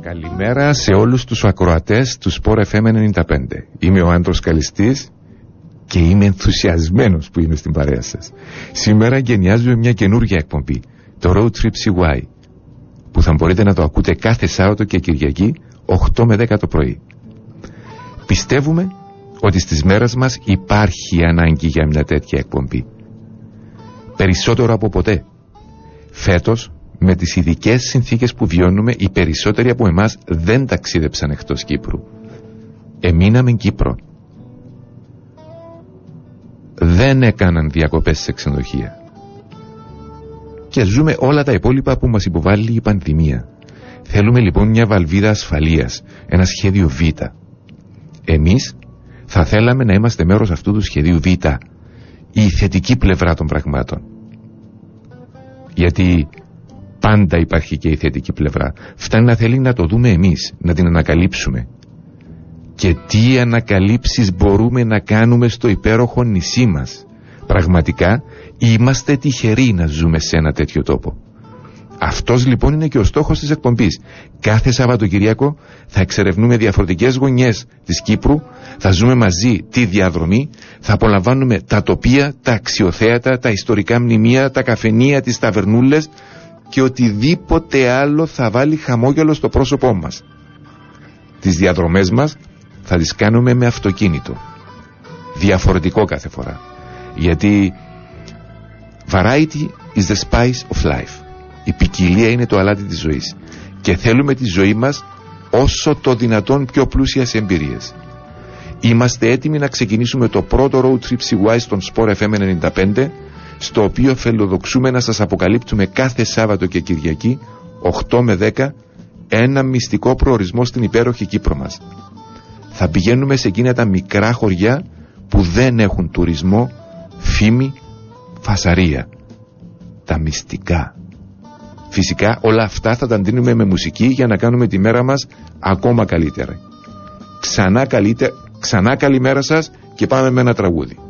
Καλημέρα σε όλους τους ακροατές του Sport FM 95. Είμαι ο Άντρος Καλιστής και είμαι ενθουσιασμένος που είμαι στην παρέα σας. Σήμερα γενιάζουμε μια καινούργια εκπομπή, το Road Trip CY, που θα μπορείτε να το ακούτε κάθε Σάββατο και Κυριακή 8 με 10 το πρωί. Πιστεύουμε ότι στις μέρες μας υπάρχει ανάγκη για μια τέτοια εκπομπή. Περισσότερο από ποτέ. Φέτος, με τις ειδικές συνθήκες που βιώνουμε, οι περισσότεροι από εμάς δεν ταξίδεψαν εκτός Κύπρου. Εμείναμε Κύπρο. Δεν έκαναν διακοπές σε ξενοδοχεία. Και ζούμε όλα τα υπόλοιπα που μας υποβάλλει η πανδημία. Θέλουμε λοιπόν μια βαλβίδα ασφαλείας, ένα σχέδιο Β. Εμείς θα θέλαμε να είμαστε μέρος αυτού του σχεδίου Β, η θετική πλευρά των πραγμάτων. Γιατί πάντα υπάρχει και η θετική πλευρά. Φτάνει να θέλει να το δούμε εμείς, να την ανακαλύψουμε. Και τι ανακαλύψεις μπορούμε να κάνουμε στο υπέροχο νησί μας; Πραγματικά είμαστε τυχεροί να ζούμε σε ένα τέτοιο τόπο. Αυτός λοιπόν είναι και ο στόχος της εκπομπής. Κάθε Σαββατοκυριακό θα εξερευνούμε διαφορετικές γωνιές της Κύπρου, θα ζούμε μαζί τη διαδρομή, θα απολαμβάνουμε τα τοπία, τα αξιοθέατα, τα ιστορικά μνημεία, τα καφενεία, τις ταβερνούλες και οτιδήποτε άλλο θα βάλει χαμόγελο στο πρόσωπό μας. Τις διαδρομές μας θα τις κάνουμε με αυτοκίνητο. Διαφορετικό κάθε φορά. Γιατί variety is the spice of life. Η ποικιλία είναι το αλάτι της ζωής. Και θέλουμε τη ζωή μας όσο το δυνατόν πιο πλούσιας σε εμπειρίες. Είμαστε έτοιμοι να ξεκινήσουμε το πρώτο road trip CY στον Sport FM 95 στο οποίο φελοδοξούμε να σας αποκαλύπτουμε κάθε Σάββατο και Κυριακή 8 με 10 ένα μυστικό προορισμό στην υπέροχη Κύπρο μας. Θα πηγαίνουμε σε εκείνα τα μικρά χωριά που δεν έχουν τουρισμό, φήμη, φασαρία. Τα μυστικά. Φυσικά όλα αυτά θα τα αντίνουμε με μουσική για να κάνουμε τη μέρα μας ακόμα καλύτερα. Ξανά, καλύτε, ξανά καλημέρα σας και πάμε με ένα τραγούδι.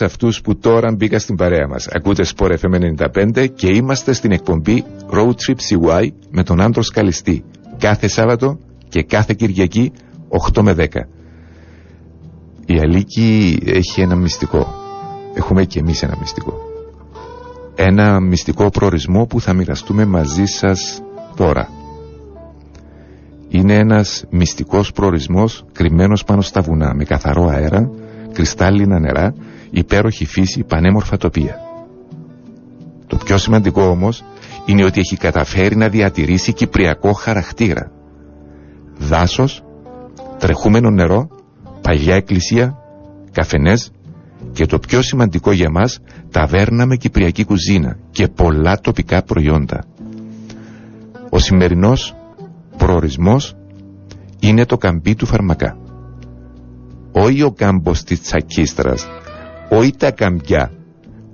Σε αυτούς που τώρα μπήκα στην παρέα μας. Ακούτε Sport FM 95 και είμαστε στην εκπομπή Road Trip CY με τον Άντρος Καλιστή. Κάθε Σάββατο και κάθε Κυριακή 8 με 10. Η Αλίκη έχει ένα μυστικό. Έχουμε και εμείς ένα μυστικό. Ένα μυστικό προορισμό που θα μοιραστούμε μαζί σας τώρα. Είναι ένας μυστικός προορισμός κρυμμένος πάνω στα βουνά με καθαρό αέρα κρυστάλλινα νερά, υπέροχη φύση, πανέμορφα τοπία. Το πιο σημαντικό όμως είναι ότι έχει καταφέρει να διατηρήσει κυπριακό χαρακτήρα. Δάσος, τρεχούμενο νερό, παλιά εκκλησία, καφενές και το πιο σημαντικό για μας ταβέρνα με κυπριακή κουζίνα και πολλά τοπικά προϊόντα. Ο σημερινός προορισμός είναι το καμπί του φαρμακά όχι ο κάμπος της τσακίστρας, όχι τα καμπιά,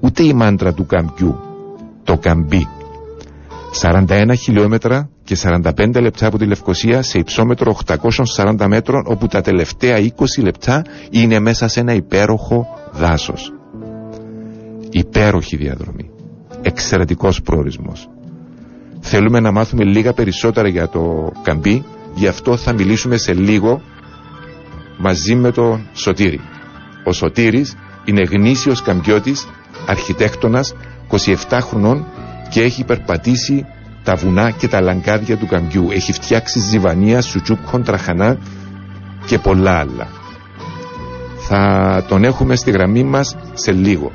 ούτε η μάντρα του καμπιού, το καμπί. 41 χιλιόμετρα και 45 λεπτά από τη Λευκοσία σε υψόμετρο 840 μέτρων όπου τα τελευταία 20 λεπτά είναι μέσα σε ένα υπέροχο δάσος. Υπέροχη διαδρομή. Εξαιρετικός προορισμός. Θέλουμε να μάθουμε λίγα περισσότερα για το καμπί, γι' αυτό θα μιλήσουμε σε λίγο μαζί με τον Σωτήρη. Ο Σωτήρης είναι γνήσιος καμπιώτης, αρχιτέκτονας, 27 χρονών και έχει περπατήσει τα βουνά και τα λαγκάδια του καμπιού. Έχει φτιάξει ζιβανία, σουτσούκχον, τραχανά και πολλά άλλα. Θα τον έχουμε στη γραμμή μας σε λίγο.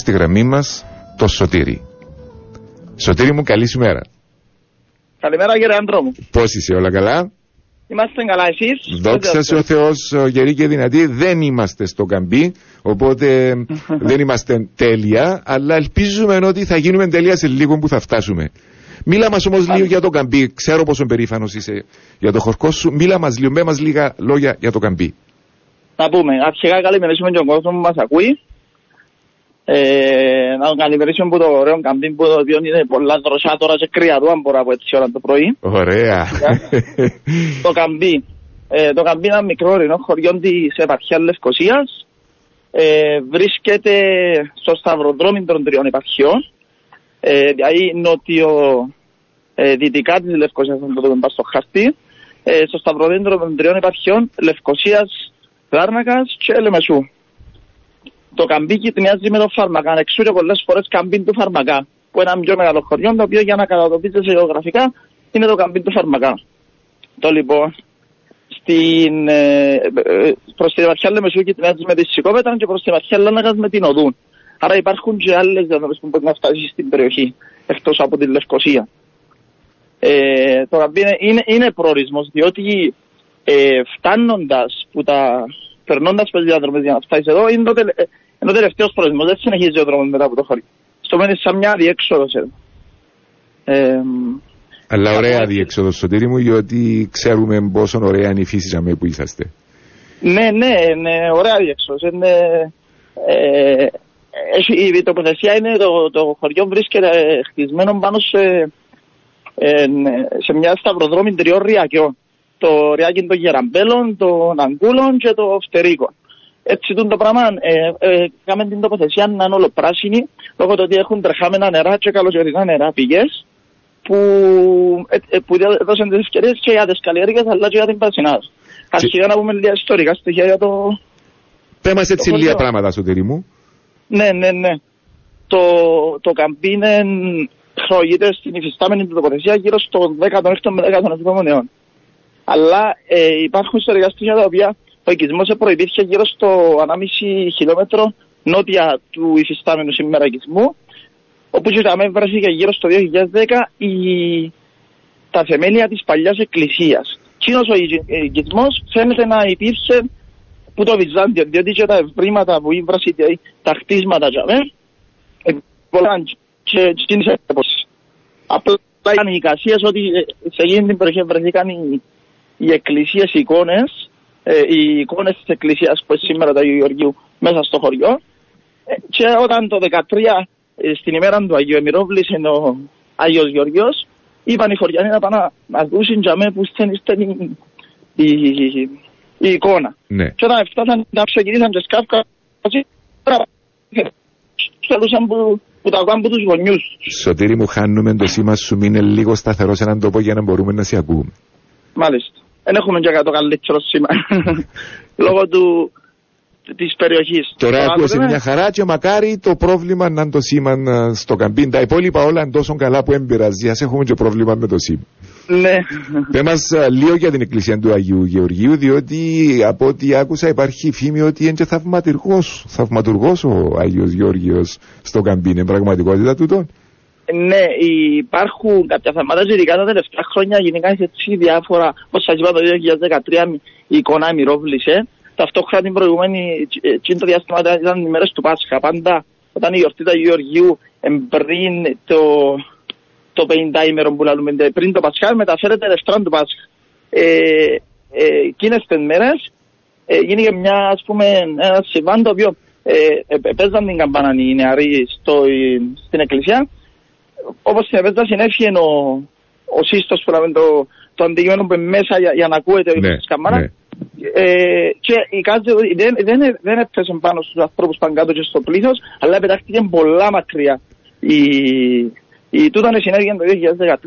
Στη γραμμή μας το Σωτήρι. Σωτήρι μου, καλή ημέρα. Καλημέρα κύριε άντρο μου. Πώς είσαι, όλα καλά; Είμαστε καλά εσείς; Δόξα σε ο Θεός γερή και δυνατή. Δεν είμαστε στο καμπί, οπότε δεν είμαστε τέλεια, αλλά ελπίζουμε ότι θα γίνουμε τέλεια σε λίγο που θα φτάσουμε. Μίλα μας όμως λίγο για το καμπί. Ξέρω πόσο περήφανος είσαι για το χορκό σου. Μίλα μας λίγο, με μας λίγα λόγια για το καμπί. Να πούμε, αρχικά καλημερίσουμε τον κόσμο που μας ακούει. Ε, να τον καλημερίσουμε που το ωραίο καμπίν που το οποίο είναι πολλά δροσιά τώρα και κρύα του αν μπορώ από έτσι ώρα το πρωί. Ωραία. το καμπί. Ε, το καμπί είναι ένα μικρό ορεινό χωριό της επαρχίας Λευκοσίας. Ε, βρίσκεται στο σταυροδρόμι των τριών επαρχιών. Ε, δηλαδή νότιο ε, δυτικά της Λευκοσίας, αν το δούμε στο χαρτί. Ε, στο σταυροδρόμι των τριών επαρχιών Λευκοσίας, Λάρνακας και Λεμεσού το καμπίκι μοιάζει με το φάρμακα. Εξούριο πολλές φορές καμπίν του φάρμακα. Που είναι ένα πιο μεγάλο χωριό, το οποίο για να κατατοπίζεται γεωγραφικά είναι το καμπίν του φάρμακα. Το λοιπόν, στην, ε, ε προς την επαρχία Λεμεσού και μοιάζει με τη Σικόπετρα και προς την επαρχία Λάναγα με την Οδούν. Άρα υπάρχουν και άλλες διαδρομές που μπορεί να φτάσει στην περιοχή, εκτός από την Λευκοσία. Ε, το καμπίν είναι, είναι, είναι προορισμός, διότι ε, φτάνοντας που τα περνώντας τι διαδρομέ για να φτάσεις εδώ, είναι το, τελε... είναι ο τελευταίο προορισμό. Δεν συνεχίζει ο δρόμος μετά από το χωρί. Στο μένει σαν μια διέξοδο εδώ. Ε, αλλά ωραία διέξοδο στο τύρι μου, γιατί ξέρουμε πόσο ωραία είναι η φύση για που είσαστε. Ναι, ναι, ναι, ωραία διέξοδο. Είναι, ε, η τοποθεσία είναι το, το χωριό βρίσκεται χτισμένο πάνω σε, ε, σε μια σταυροδρόμη τριών ριακιών το ριάκι των γεραμπέλων, των αγκούλων και το φτερίκο. Έτσι το πράγμα, ε, ε, κάμε την τοποθεσία να είναι όλο πράσινη, λόγω του ότι έχουν τρεχάμενα νερά και καλοκαιρινά νερά πηγές. που, ε, ε, που έδωσαν τις ευκαιρίες και για τις καλλιέργειες αλλά και για την Πρασινάς. Αρχικά να πούμε λίγα ιστορικά στοιχεία για το... Πέ μας έτσι το λίγα χωριό. πράγματα, Σωτήρη μου. Ναι, ναι, ναι. Το, το καμπίνεν προηγείται στην υφιστάμενη του τοποθεσία γύρω στο 16ο με 17ο αιώνα. Αλλά ε, υπάρχουν ιστορικά στοιχεία τα οποία ο οικισμός προϋπήρχε γύρω στο 1,5 χιλιόμετρο νότια του υφιστάμενου σήμερα οικισμού όπου και τα βρέθηκε γύρω στο 2010 η, τα θεμέλια της παλιάς εκκλησίας. Κοινός ο οικι- οικισμός φαίνεται να υπήρχε που το Βυζάντιο, διότι και τα ευρήματα που ήβρασε και τα χτίσματα για με, ε, πολλά και εκείνης εποχής. Απλά ήταν οι εικασίες ότι ε, σε εκείνη την περιοχή βρεθήκαν οι, οι εκκλησίες, οι εικόνες, ε, οι εικόνες της εκκλησίας που είναι σήμερα του Αγίου Γεωργίου μέσα στο χωριό ε, και όταν το 2013 ε, στην ημέρα του Αγίου Εμμυρόβλησε ο Άγιος Γεωργιός είπαν οι χωριανοί να πάνε να- να δούσουν για μέ που στέλνει στέλνει η, η, η εικόνα. Ναι. Και όταν φτάσαν να ξεκινήσαν και σκάφκα, στέλνουσαν που, που τα ακούαν από τους γονιούς. Σωτήρη μου, χάνουμε το σήμα σου, μείνε λίγο σταθερός σε έναν τόπο για να μπορούμε να σε ακούμε. Μάλιστα. Δεν έχουμε και το καλύτερο σήμα. Λόγω του, της περιοχής. Τώρα Το ακούω σε άκουτε με; μια χαρά και μακάρι το πρόβλημα να είναι το σήμα ε, στο καμπίν. Τα υπόλοιπα όλα είναι τόσο καλά που εμπειραζεί. Ας έχουμε και πρόβλημα με το σήμα. Ναι. Πε μας ε, λίγο για την εκκλησία του Αγίου Γεωργίου, διότι από ό,τι άκουσα υπάρχει φήμη ότι είναι και θαυματουργός, θαυματουργός ο Άγιος Γεώργιος στο καμπίν. Είναι πραγματικότητα τούτο. Ναι, υπάρχουν κάποια θέματα και ειδικά τα τελευταία χρόνια γενικά έτσι διάφορα, όπως σας είπα το 2013 η εικόνα μυρόβλησε. Ταυτόχρονα την προηγούμενη, ε, εκείνο το διάστημα ήταν οι μέρες του Πάσχα. Πάντα όταν η γιορτή του Αγίου Γεωργίου ε, πριν το, το 50 ημέρο που λέμε, τε- πριν το Πασχά μεταφέρεται Δευτέρα του Πάσχα. Ε, ε, εκείνες τις μέρες ε, γίνηκε μια ας πούμε ένα συμβάν το οποίο ε, ε, ε, παίζαν την καμπάνα οι νεαροί στο, ε, στην εκκλησία όπως συνεπέζα συνέφυγε ο, ο σύστος που λέμε το, το αντικείμενο που είναι μέσα για, για να ακούεται Ναι, ναι, της καμπάνα ναι. ε, και η κάθε, δεν, δεν, δεν έπεσε πάνω στους ανθρώπους πάνω κάτω και στο πλήθος αλλά πετάχτηκε πολλά μακριά η, η τούτον συνέργεια το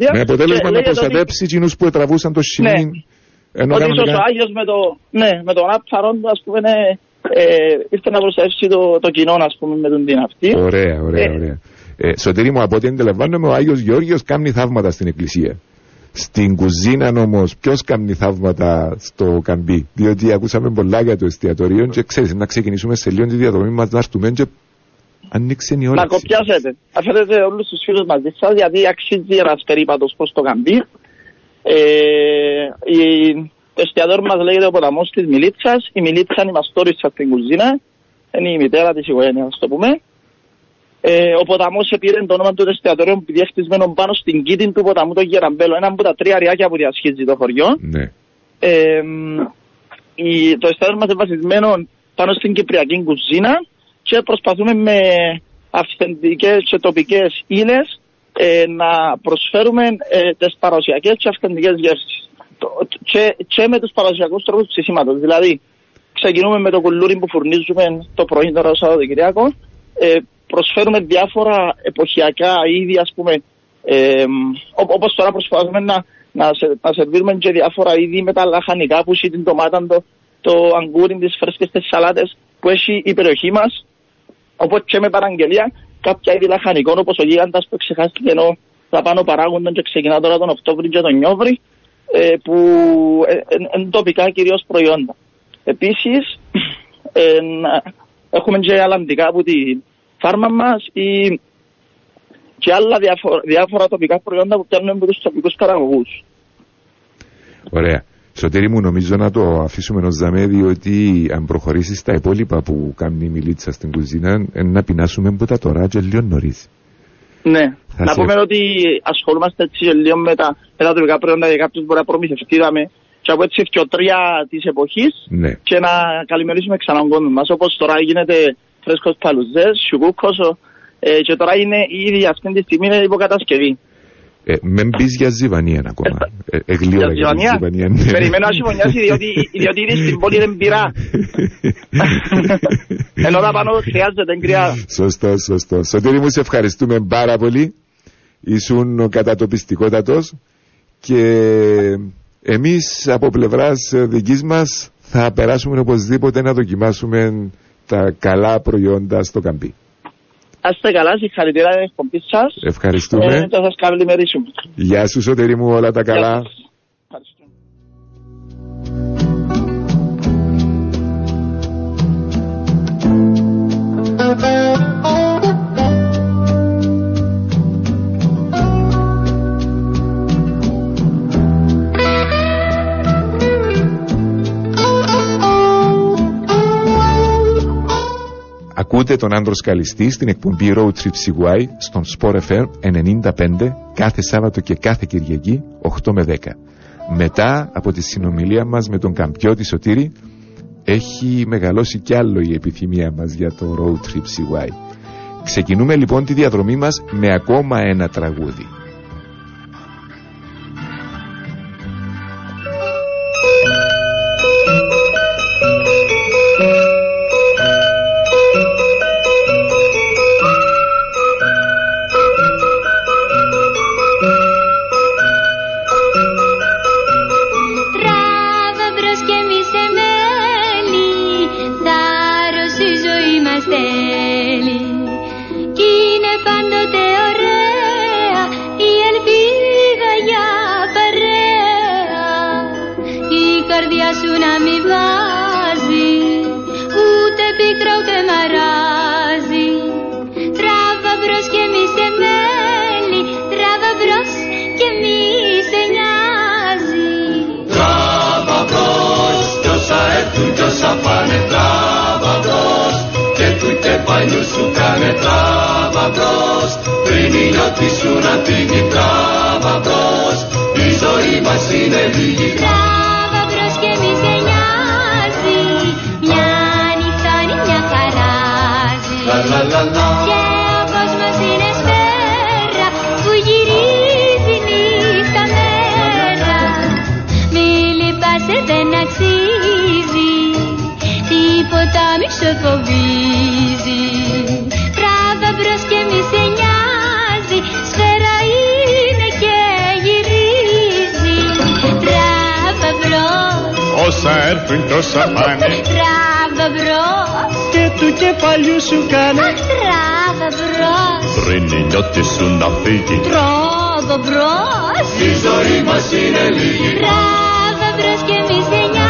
2013 Με αποτέλεσμα και να λέγεται ότι- προστατεύσει εκείνους που τραβούσαν το σημείο. Ενώ ότι ίσως κανονικά- ο Άγιος με, το, ναι, με τον άψαρον του, ας πούμε, ναι, ε, ήρθε να προστατεύσει το, το κοινό, ας πούμε, με τον την αυτή. Ωραία, ωραία, Ε. ωραία. Ε, Σωτήρη μου, από ό,τι αντιλαμβάνομαι, ο Άγιος Γεώργιος κάνει θαύματα στην εκκλησία. Στην κουζίνα όμως, ποιος κάνει θαύματα στο καμπί; Διότι ακούσαμε πολλά για το εστιατορίο και ξέρεις, να ξεκινήσουμε σε λίγο τη διαδρομή μας να έρθουμε και ανοίξει η ώρα. Να κοπιάσετε. Αφαίρετε όλους τους φίλους μαζί σας, γιατί αξίζει ένας περίπατος προς το καμπί. Ε, η, το εστιατόριο μας λέγεται ο ποταμός της Μιλίτσας. Η Μιλίτσα είναι η μαστόρισα στην κουζίνα. Είναι η μητέρα της οικογένειας, ας το πούμε. Ε, ο ποταμός πήρε το όνομα του εστιατόριου επειδή είναι χτισμένο πάνω στην κήτη του ποταμού το Γεραμπέλο. Ένα από τα τρία ριάκια που διασχίζει το χωριό. Ναι. Ε, η, το εστιατόριο μας είναι βασισμένο πάνω στην κυπριακή κουζίνα και προσπαθούμε με αυθεντικές και τοπικές ύλες ε, να προσφέρουμε ε, τις παραδοσιακές και αυθεντικές γεύσεις. Το- Και, και με τους παραδοσιακούς τρόπους ψησίματος. Δηλαδή, ξεκινούμε με το κουλούρι που φουρνίζουμε το πρωί τώρα το Σαββατοκυριακό. Ε, προσφέρουμε διάφορα εποχιακά είδη, ας πούμε, ε, ό- όπως τώρα προσπαθούμε να, να, σε, να σερβίρουμε και διάφορα είδη με τα λαχανικά που έχει την ντομάτα, το, το αγκούρι, τις φρέσκες, τις σαλάτες που έχει η περιοχή μας. Οπότε και με παραγγελία κάποια είδη λαχανικών όπως ο γίγαντας που ξεχάστηκε ενώ θα πάνω παράγονταν και ξεκινά τώρα τον Οκτώβρη και τον Νιόβρη ε, που είναι τοπικά κυρίως προϊόντα. Επίσης ε, να- έχουμε και αλλαντικά από τη φάρμα μας ή και άλλα διάφορα, διάφορα τοπικά προϊόντα που πιάνουμε από τους τοπικούς παραγωγούς. Ωραία. Σωτήρη μου, νομίζω να το αφήσουμε ως δαμέ, διότι αν προχωρήσεις στα υπόλοιπα που κάνει η μιλίτσα στην κουζίνα, ε, να πεινάσουμε από τα τώρα και λίγο νωρίς. Ναι. Θα να σε- πούμε ότι ασχολούμαστε έτσι λίγο με τα, με τα τοπικά προϊόντα για κάποιος μπορεί να προμηθευτεί δάμε, και από έτσι και τρία της εποχής Ναι. και να καλημερίσουμε ξανά τον κόσμο μας όπως τώρα γίνεται φρέσκος παλουζές, σιουκούκος ε, και τώρα είναι ήδη αυτή τη στιγμή είναι υποκατασκευή. Ε, με μπει για ζυβανία ακόμα. Ε, ε, γλύωρα Για ζυβανία; ζυβανία, ναι. Περιμένω να συμφωνιάσει διότι, διότι ήδη στην πόλη δεν πειρά. Ενώ τα πάνω χρειάζεται κρυάδα. Σωστό, σωστό. Σωτήρη μου, σε ευχαριστούμε πάρα πολύ. ήσουν κατατοπιστικότατος και εμείς από πλευράς δικής μας θα περάσουμε οπωσδήποτε να δοκιμάσουμε τα καλά προϊόντα στο καμπί. Άστε καλά, συγχαρητήρια για την εκπομπή σας. Ευχαριστούμε. Ε, θα σας καλημερίσουμε. Γεια σου Σωτήρη μου, όλα τα καλά. Γεια σας. Ευχαριστούμε. Ακούτε τον Άντρος Καλιστή στην εκπομπή Road Trip CY στον Sport FM 95 κάθε Σάββατο και κάθε Κυριακή 8 με 10. Μετά από τη συνομιλία μας με τον Καμπιώτη Σωτήρη έχει μεγαλώσει κι άλλο η επιθυμία μας για το Road Trip CY. Ξεκινούμε λοιπόν τη διαδρομή μας με ακόμα ένα τραγούδι. Πάνε τράβα μπρος και του και παλιού σου κάνε τράβα μπρος πριν η νιώτη σου να φύγει τράβα μπρος η ζωή μας είναι λίγη. Τράβα μπρος και μη σε νοιάζει Μια νύχτα είναι μια χαράζει Λα λα λα λα Τίποτα μη σε φοβίζει. Τράβα μπρος και μη σε νοιάζει Σφαίρα είναι και γυρίζει. Τράβα μπρος. Όσα έρθουν κι όσα πάνε. Τράβα μπρος. Και του κεφαλιού σου κάνε. Αχ, τράβα μπρος. Πριν η νιώτη σου να φύγει. Τράβα μπρος. Η ζωή μας είναι λίγη. Τράβα μπρος και μη σε νοιάζει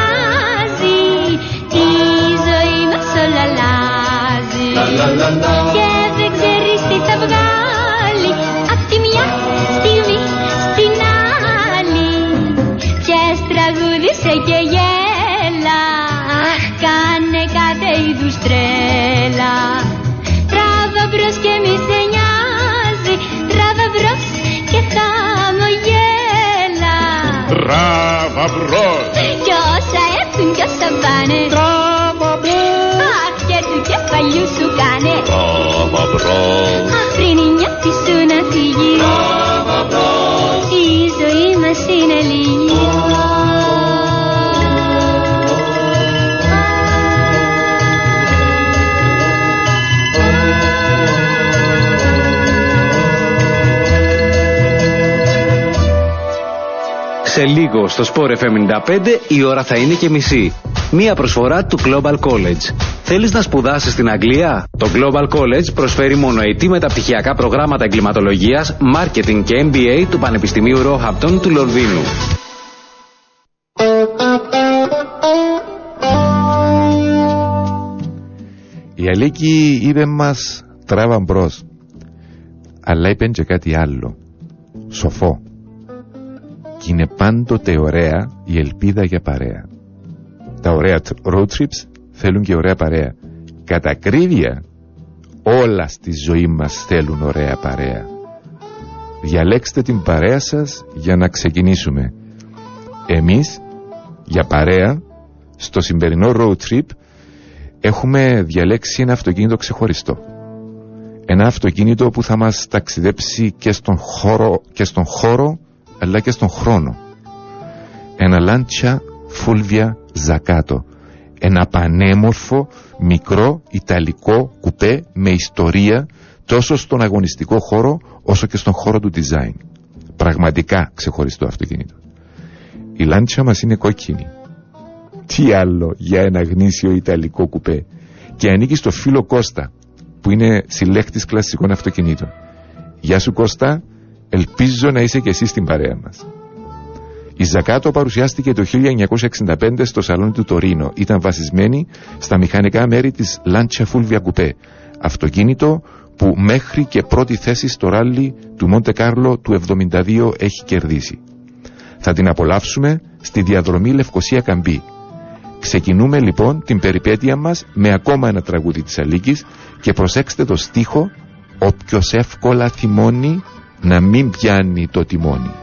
Λα λα λα λα. Και δεν ξέρεις τι θα βγάλει. Απ' τη μια στιγμή στην άλλη. Πιες τραγούδισε και γέλα. Κάνε κάθε είδους τρέλα. Τράβα μπρος και μη σε νοιάζει. Τράβα μπρος και χαμογέλα Τράβα μπρος. Κι όσα έρθουν κι όσα πάνε του κεφαλιού σου κάνε Τράβα μπρος Αχ πριν η νιώτη σου να φύγει τράβα μπρος Η ζωή μας είναι λίγη Σε λίγο στο Sport FM 95 η ώρα θα είναι και μισή. Μία προσφορά του Global College. Θέλεις να σπουδάσεις στην Αγγλία; Το Global College προσφέρει μονοετή μεταπτυχιακά προγράμματα εγκληματολογίας, marketing και MBA του Πανεπιστημίου Roehampton του Λονδίνου. Η Αλίκη είπε μας τράβα μπρος αλλά είπε και κάτι άλλο σοφό και είναι πάντοτε ωραία η ελπίδα για παρέα τα ωραία τ- road trips θέλουν και ωραία παρέα κατά ακρίβεια όλα στη ζωή μας θέλουν ωραία παρέα διαλέξτε την παρέα σας για να ξεκινήσουμε εμείς για παρέα στο σημερινό road trip έχουμε διαλέξει ένα αυτοκίνητο ξεχωριστό. Ένα αυτοκίνητο που θα μας ταξιδέψει και στον χώρο, και στον χώρο αλλά και στον χρόνο. Ένα Lancia Fulvia Zaccato. Ένα πανέμορφο, μικρό, ιταλικό κουπέ με ιστορία τόσο στον αγωνιστικό χώρο όσο και στον χώρο του design. Πραγματικά ξεχωριστό αυτοκίνητο. Η λάντσα μας είναι κόκκινη. Τι άλλο για ένα γνήσιο ιταλικό κουπέ. Και ανήκει στο φίλο Κώστα, που είναι συλλέκτης κλασικών αυτοκινήτων. Γεια σου Κώστα, ελπίζω να είσαι και εσύ στην παρέα μας. Η Ζακάτο παρουσιάστηκε το 1965 στο σαλόνι του Τωρίνο. Ήταν βασισμένη στα μηχανικά μέρη της Lancia Fulvia Coupé, αυτοκίνητο που μέχρι και πρώτη θέση στο ράλι του Μοντε Κάρλο του 72 έχει κερδίσει. Θα την απολαύσουμε στη διαδρομή Λευκοσία Καμπή. Ξεκινούμε λοιπόν την περιπέτεια μας με ακόμα ένα τραγούδι της Αλίκης και προσέξτε το στίχο «Όποιος εύκολα θυμώνει να μην πιάνει το τιμόνι».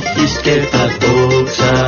Προσέχεις και τα τόξα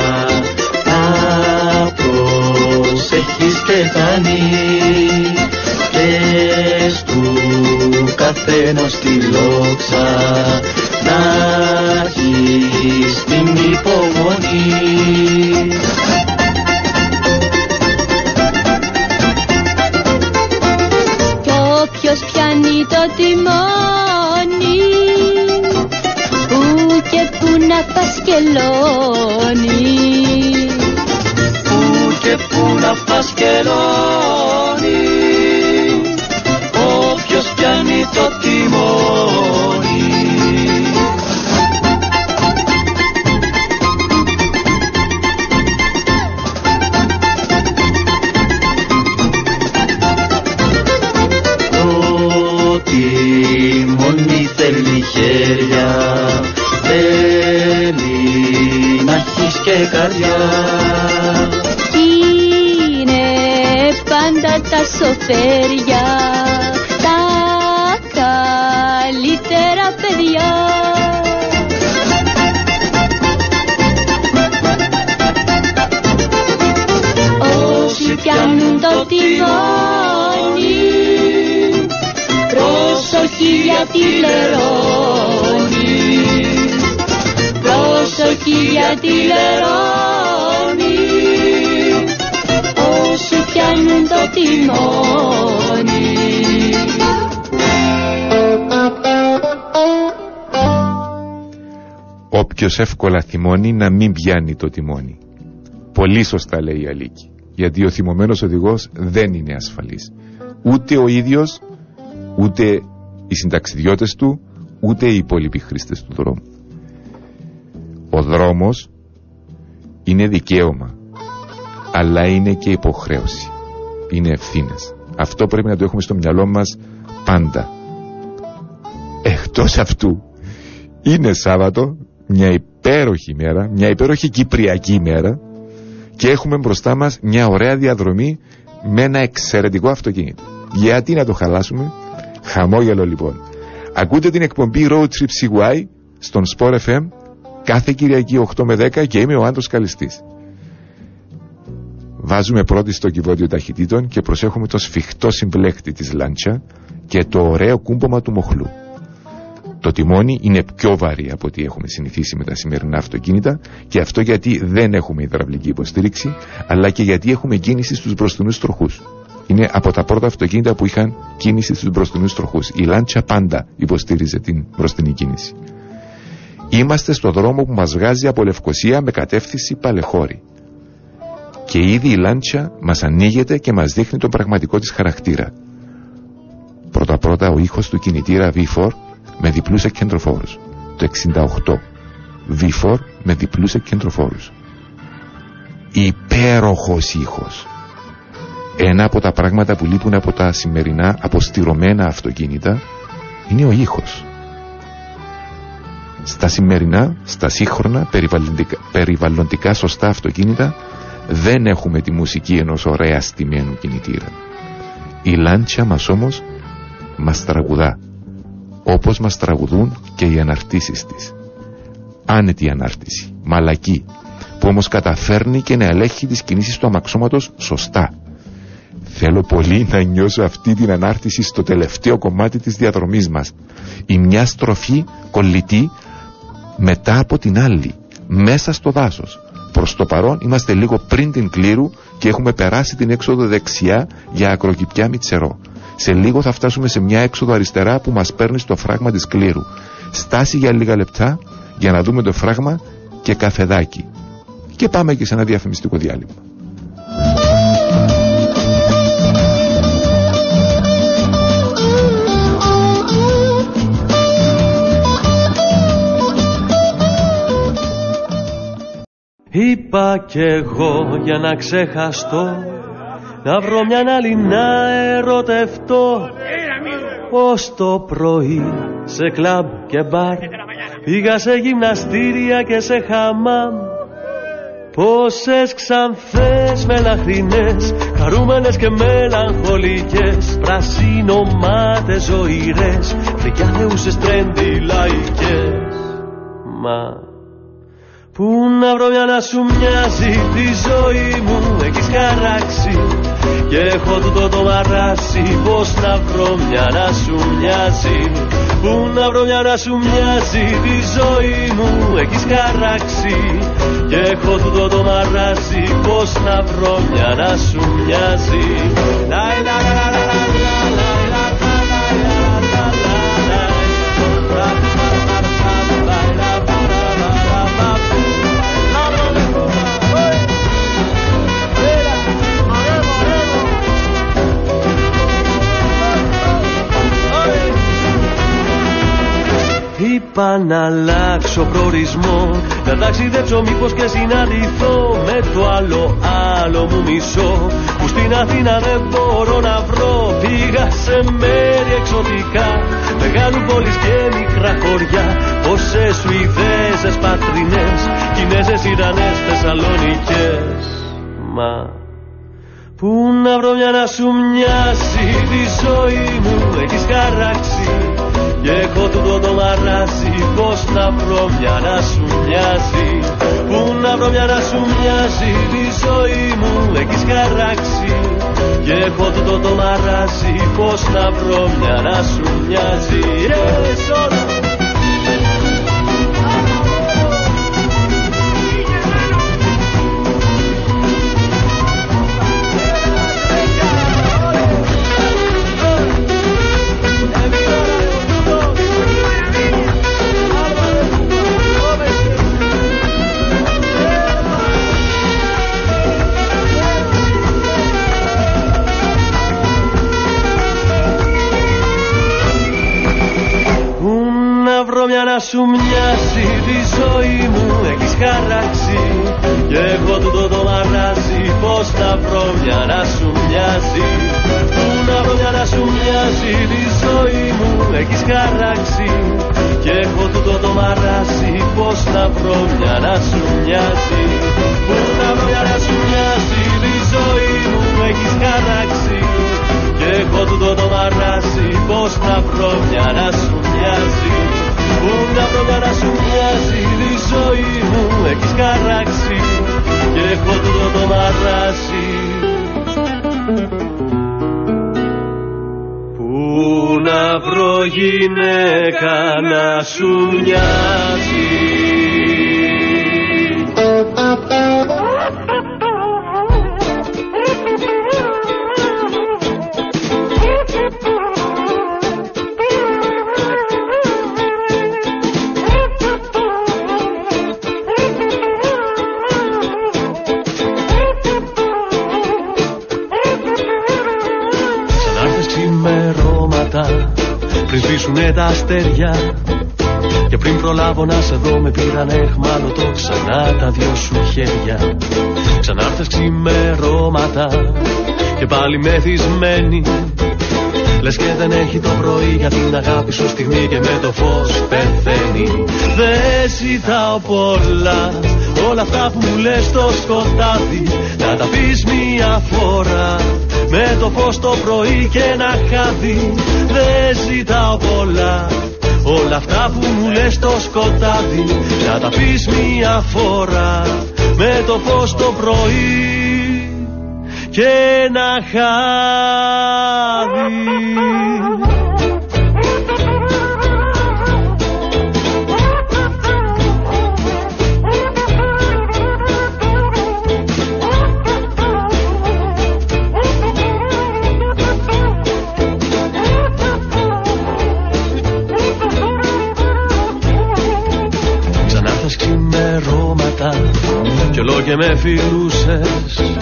Όποιος εύκολα θυμώνει να μην πιάνει το τιμόνι. Πολύ σωστά λέει η Αλίκη. Γιατί ο θυμωμένος οδηγός δεν είναι ασφαλής. Ούτε ο ίδιος, ούτε οι συνταξιδιώτες του, ούτε οι υπόλοιποι χρήστες του δρόμου. Ο δρόμος είναι δικαίωμα, αλλά είναι και υποχρέωση. Είναι ευθύνες. Αυτό πρέπει να το έχουμε στο μυαλό μας πάντα. Εκτός αυτού, είναι Σάββατο, μια υπέροχη μέρα, μια υπέροχη κυπριακή μέρα και έχουμε μπροστά μας μια ωραία διαδρομή με ένα εξαιρετικό αυτοκίνητο. Γιατί να το χαλάσουμε, χαμόγελο λοιπόν. Ακούτε την εκπομπή Road Trip CY στον Sport FM κάθε Κυριακή 8 με 10 και είμαι ο Άντρος Καλιστής. Βάζουμε πρώτη στο κυβότιο ταχυτήτων και προσέχουμε το σφιχτό συμπλέκτη της λάντσα και το ωραίο κούμπομα του μοχλού. Το τιμόνι είναι πιο βαρύ από ό,τι έχουμε συνηθίσει με τα σημερινά αυτοκίνητα και αυτό γιατί δεν έχουμε υδραυλική υποστήριξη αλλά και γιατί έχουμε κίνηση στους μπροστινούς τροχούς. Είναι από τα πρώτα αυτοκίνητα που είχαν κίνηση στους μπροστινούς τροχούς. Η Λάντσα πάντα υποστήριζε την μπροστινή κίνηση. Είμαστε στο δρόμο που μας βγάζει από Λευκοσία με κατεύθυνση Παλεχώρη. Και ήδη η Λάντσα μας ανοίγεται και μας δείχνει τον πραγματικό της χαρακτήρα. Πρώτα πρώτα ο ήχος του κινητήρα V4 με διπλούς εκκεντροφόρους. Το 68. V4 με διπλούς εκκεντροφόρους. Υπέροχος ήχος. Ένα από τα πράγματα που λείπουν από τα σημερινά αποστηρωμένα αυτοκίνητα είναι ο ήχος. Στα σημερινά, στα σύγχρονα, περιβαλλοντικά, περιβαλλοντικά σωστά αυτοκίνητα δεν έχουμε τη μουσική ενός ωραία στημένου κινητήρα. Η λάντσα μας όμως μας τραγουδά όπως μας τραγουδούν και οι αναρτήσεις της. Άνετη ανάρτηση, μαλακή, που όμως καταφέρνει και να ελέγχει τις κινήσεις του αμαξώματος σωστά. Θέλω πολύ να νιώσω αυτή την ανάρτηση στο τελευταίο κομμάτι της διαδρομής μας. Η μια στροφή κολλητή μετά από την άλλη, μέσα στο δάσος. Προς το παρόν είμαστε λίγο πριν την κλήρου και έχουμε περάσει την έξοδο δεξιά για ακροκυπιά μητσερό. Σε λίγο θα φτάσουμε σε μια έξοδο αριστερά που μας παίρνει στο φράγμα της κλήρου. Στάση για λίγα λεπτά για να δούμε το φράγμα και καφεδάκι. Και πάμε και σε ένα διαφημιστικό διάλειμμα. Είπα κι εγώ για να ξεχαστώ Να βρω μια άλλη να ερωτευτώ. Πως το πρωί σε κλαμπ και μπαρ Πήγα σε γυμναστήρια και σε χαμάμ. Πόσες ξανθές μελαχρινές Χαρούμενες και μελαγχολικές Πρασίνομάτες ζωηρές Φρικιά θεούσες τρέντι λαϊκές. Μα Πού να βρω μια να σου μοιάζει τη ζωή μου έχεις χαράξει Και έχω τούτο το μαράσι πως να βρω μια να σου μοιάζει. Πού να βρω μια να σου μοιάζει τη ζωή μου έχεις χαράξει. Και έχω τούτο το μαράσι πως να βρω μια να σου μοιάζει. Λα, λα, λα, λα, Είπα να αλλάξω προορισμό. Να ταξιδέψω μήπως και συναντηθώ Με το άλλο άλλο μου μισό. Που στην Αθήνα δεν μπορώ να βρω Πήγα σε μέρη εξωτικά. Μεγάλου πόλεις και μικρά χωριά. Πόσες Σουηδέζες πατρινές Κινέζες Ιρανές Θεσσαλονικές Μα Πού να βρω μια να σου μοιάσει τη ζωή μου έχεις χαράξει και έχω τούτο το μαράζι πως να βρω μια να σου μοιάζει. Πού να βρω μια να σου μοιάζει τη ζωή μου έχεις χαράξει. Και έχω τούτο το μαράζι πως να βρω μια να σου μοιάζει. Yeah, να αστέρια και πριν προλάβω να σε δω με πήραν εχμάλωτο ξανά τα δυο σου χέρια. Ξανάρθες ξημερώματα και πάλι μεθυσμένη Λες και δεν έχει το πρωί για την αγάπη σου στιγμή και με το φως πεθαίνει. Δεν ζητάω πολλά όλα αυτά που μου λες στο σκοτάδι Να τα πεις μία φορά με το φως το πρωί και ένα χάδι Δεν ζητάω πολλά. Όλα αυτά που μου λες στο σκοτάδι Να τα πεις μία φορά. Με το φως το πρωί Και ένα χάδι κι όλο και με φιλούσες.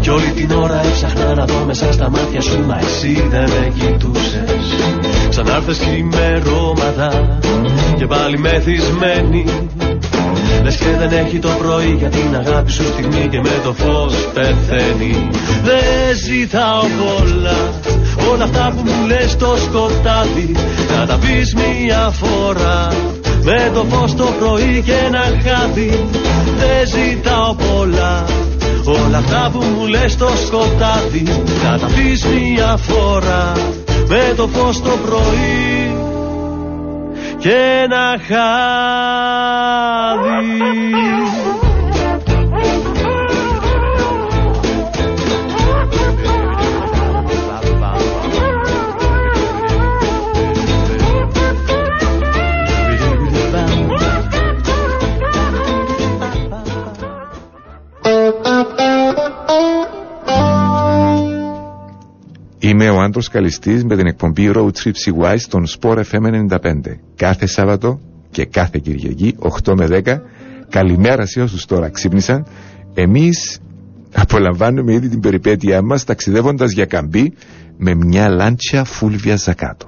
Κι όλη την ώρα έψαχνα να δω μέσα στα μάτια σου μα εσύ δεν με κοιτούσες. Ξανάρθες χειμερώματα και πάλι μεθυσμένη. Λες και δεν έχει το πρωί για την αγάπη σου στιγμή και με το φως πεθαίνει. Δεν ζητάω πολλά όλα αυτά που μου λες στο σκοτάδι. Να τα πεις μία φορά με το φως το πρωί και ένα χάδι δεν ζητάω πολλά. Όλα αυτά που μου λες στο σκοτάδι Να τα πεις μια φορά. Με το φως το πρωί Και ένα χάδι Είμαι ο Άντρος Καλιστής με την εκπομπή Road Trip CY στον Sport FM 95. Κάθε Σάββατο και κάθε Κυριακή 8 με 10. Καλημέρα σε όσους τώρα ξύπνησαν. Εμείς απολαμβάνουμε ήδη την περιπέτειά μας ταξιδεύοντας για καμπή με μια λάντσια φούλβια ζακάτο.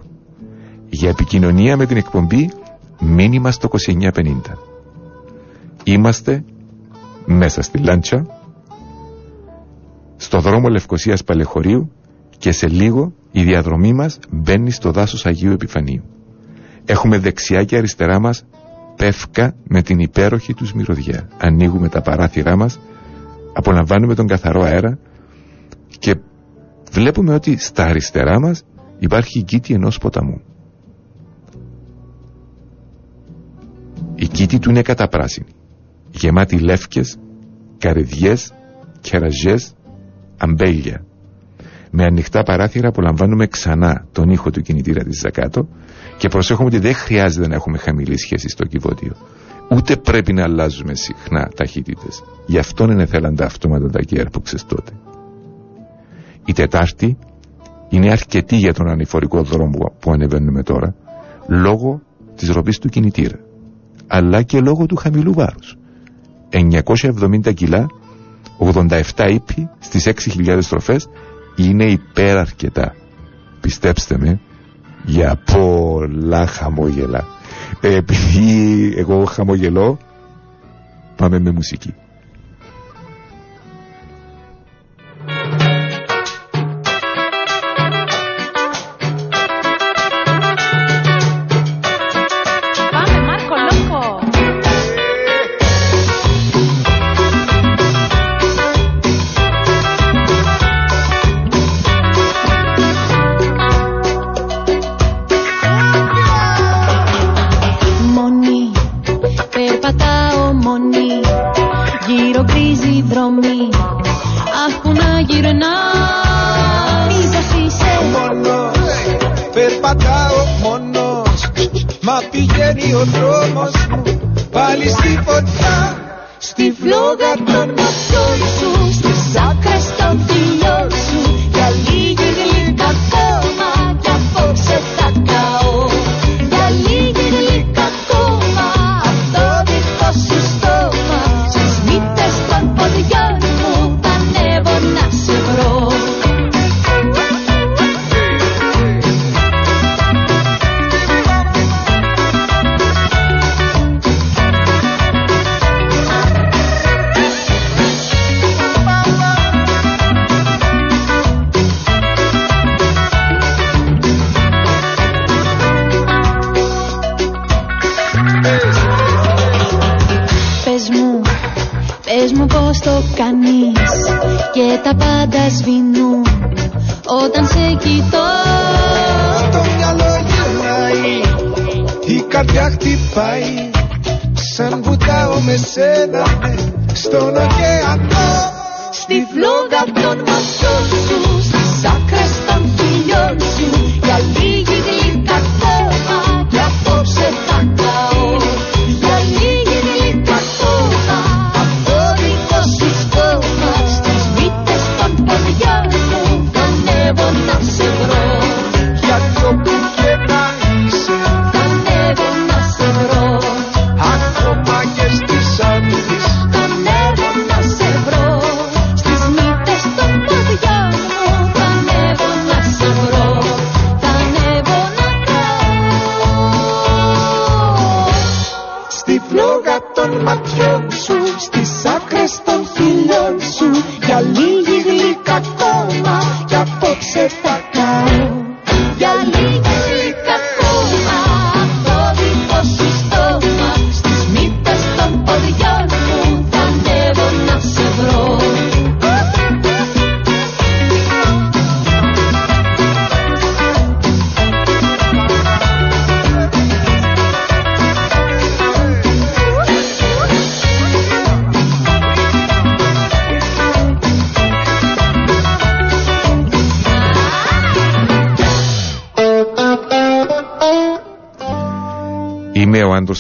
Για επικοινωνία με την εκπομπή μήνυμα στο 2950. Είμαστε μέσα στη λάντσα στο δρόμο Λευκοσίας Παλεχωρίου και σε λίγο η διαδρομή μας μπαίνει στο δάσος Αγίου Επιφανίου. Έχουμε δεξιά και αριστερά μας πεύκα με την υπέροχη τους μυρωδιά. Ανοίγουμε τα παράθυρά μας, απολαμβάνουμε τον καθαρό αέρα και βλέπουμε ότι στα αριστερά μας υπάρχει η κήτη ενός ποταμού. Η κήτη του είναι καταπράσινη, γεμάτη λεύκες, καρυδιές, κεραζιές, αμπέλια. Με ανοιχτά παράθυρα απολαμβάνουμε ξανά τον ήχο του κινητήρα της Ζακάτο και προσέχουμε ότι δεν χρειάζεται να έχουμε χαμηλή σχέση στο κυβότιο. Ούτε πρέπει να αλλάζουμε συχνά ταχύτητες. Γι' αυτόν είναι θέλαν τα αυτόματα τα gear που τότε. Η Τετάρτη είναι αρκετή για τον ανηφορικό δρόμο που ανεβαίνουμε τώρα λόγω της ροπής του κινητήρα αλλά και λόγω του χαμηλού βάρους. 970 κιλά, 87 ύπη στις 6.000 στροφές είναι υπεραρκετά. Πιστέψτε με, για πολλά χαμόγελα. Ε, επειδή εγώ χαμογελώ, πάμε με μουσική.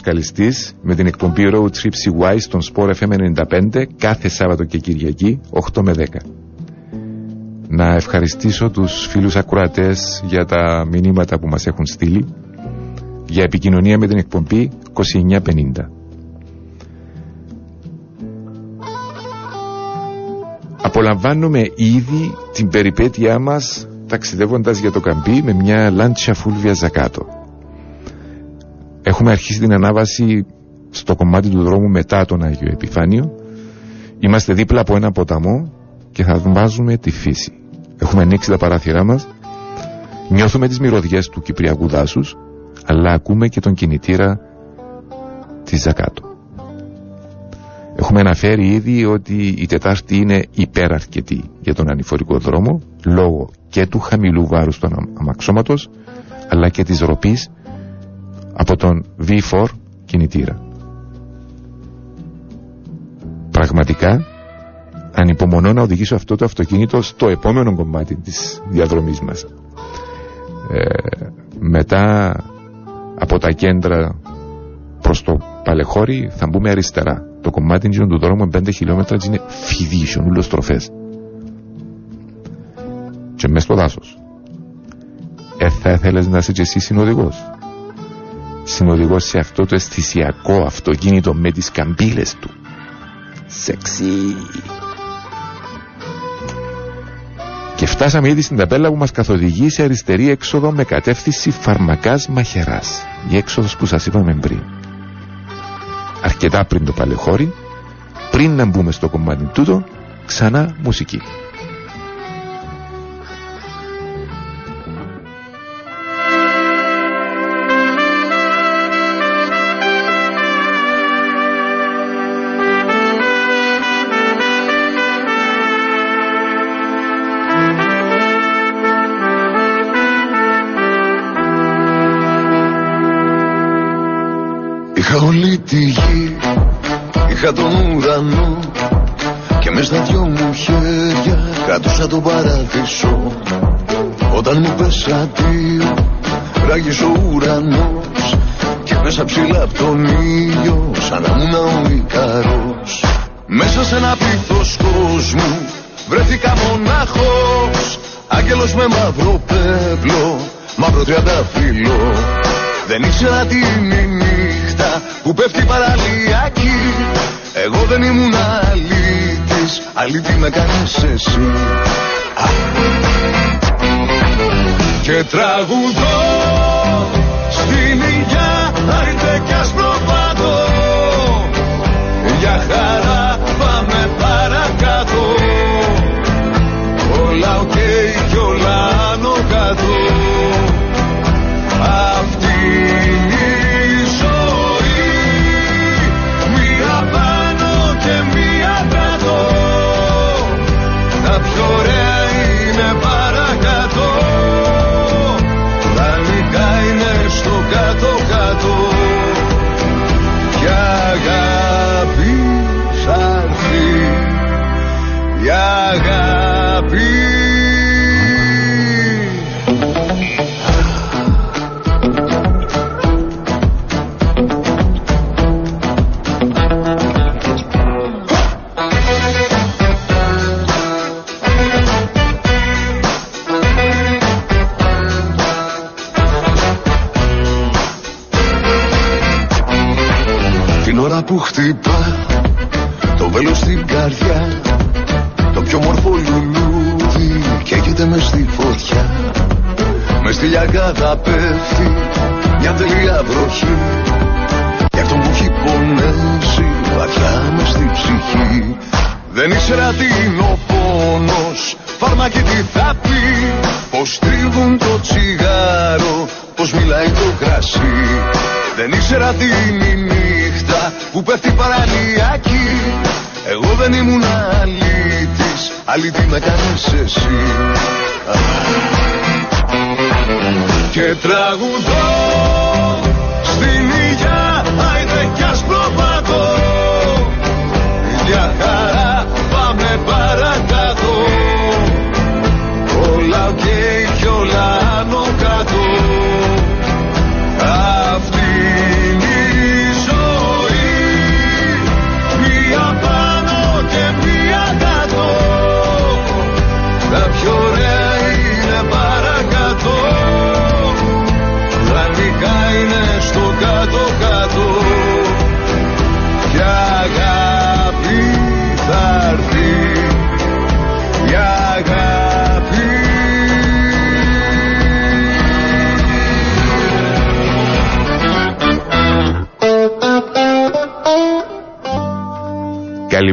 Είμαι ο Άντρος Καλιστής με την εκπομπή Road Trip CY στον Sport FM 95 κάθε Σάββατο και Κυριακή 8 με 10. Να ευχαριστήσω τους φίλους ακροατές για τα μηνύματα που μας έχουν στείλει για επικοινωνία με την εκπομπή 2950. Απολαμβάνουμε ήδη την περιπέτειά μας ταξιδεύοντας για το καμπί με μια λάντσια φούλβια ζακάτο. Έχουμε αρχίσει την ανάβαση στο κομμάτι του δρόμου μετά τον Άγιο Επιφάνιο. Είμαστε δίπλα από ένα ποταμό και θαυμάζουμε τη φύση. Έχουμε ανοίξει τα παράθυρά μας, νιώθουμε τις μυρωδιές του Κυπριακού δάσους, αλλά ακούμε και τον κινητήρα της Ζακάτο. Έχουμε αναφέρει ήδη ότι η Τετάρτη είναι υπεραρκετή για τον ανηφορικό δρόμο, λόγω και του χαμηλού βάρους του αμαξώματος, αλλά και της ροπής από τον V4 κινητήρα. Πραγματικά ανυπομονώ να οδηγήσω αυτό το αυτοκίνητο στο επόμενο κομμάτι της διαδρομής μας. Ε, μετά από τα κέντρα προς το Παλεχώρι θα μπούμε αριστερά. Το κομμάτι του δρόμου 5 χιλιόμετρα είναι φιδίσιο, ούλος τροφές. Και μέσα στο δάσος. Ε, θα ήθελες να είσαι και εσύ συνοδηγός; Συνοδηγός σε αυτό το αισθησιακό αυτοκίνητο με τις καμπύλες του. Σεξι. Και φτάσαμε ήδη στην ταπέλα που μας καθοδηγεί σε αριστερή έξοδο με κατεύθυνση φαρμακάς μαχαιράς. Η έξοδος που σας είπαμε πριν. Αρκετά πριν το παλαιχώρι, πριν να μπούμε στο κομμάτι τούτο, ξανά μουσική. Και μέσα ψηλά απ' τον ήλιο, σαν να ήμουν ο Ικαρός. Μέσα σε ένα πίθος κόσμου, βρέθηκα μονάχος Άγγελος με μαύρο πέπλο, μαύρο τριανταφύλλο. Δεν ήξερα τι είναι η νύχτα που πέφτει παραλιακή. Εγώ δεν ήμουν αλήτης, αλήτη με κάνεις εσύ. Α. Και τραγουδώ. στην Hay que has be Μες στη λιακάδα πέφτει μια τελεία βροχή. Κι αυτό μου έχει πονέσει βαθιά μες στη ψυχή. Δεν ήξερα τι είναι ο πόνος Φάρμακι τι θα πει. Πως τρίβουν το τσιγάρο Πως μιλάει το κρασί. Δεν ήξερα τι είναι η νύχτα Που πέφτει παραλιακή. Εγώ δεν ήμουν αλήτης Αλήτη με κάνεις εσύ Και τραγουδώ Στην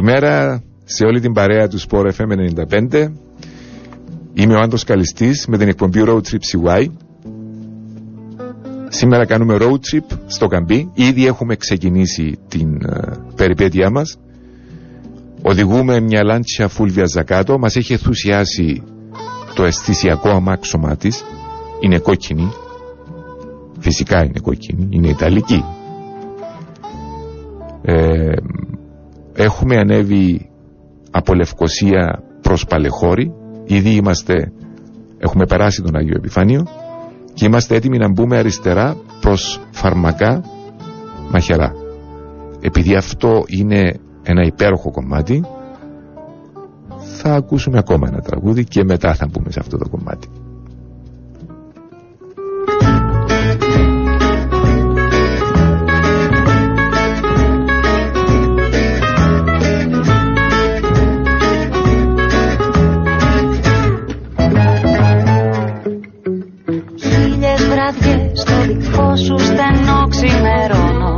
Καλημέρα σε όλη την παρέα του Sport FM 95. Είμαι ο Άντρος Καλιστής με την εκπομπή Road Trip CY. Σήμερα κάνουμε road trip στο Καμπί. Ήδη έχουμε ξεκινήσει την ε, περιπέτειά μας. Οδηγούμε μια λάντσια Φούλβια Ζακάτο. Μας έχει ενθουσιάσει το αισθησιακό αμάξωμά της. Είναι κόκκινη. Φυσικά είναι κόκκινη. Είναι ιταλική. Ε, έχουμε ανέβει από Λευκοσία προς Παλεχώρη. Ήδη είμαστε, έχουμε περάσει τον Άγιο Επιφάνιο και είμαστε έτοιμοι να μπούμε αριστερά προς Φαρμακά Μαχερά. Επειδή αυτό είναι ένα υπέροχο κομμάτι, θα ακούσουμε ακόμα ένα τραγούδι και μετά θα μπούμε σε αυτό το κομμάτι. Δικό σου στενό ξημερώνω.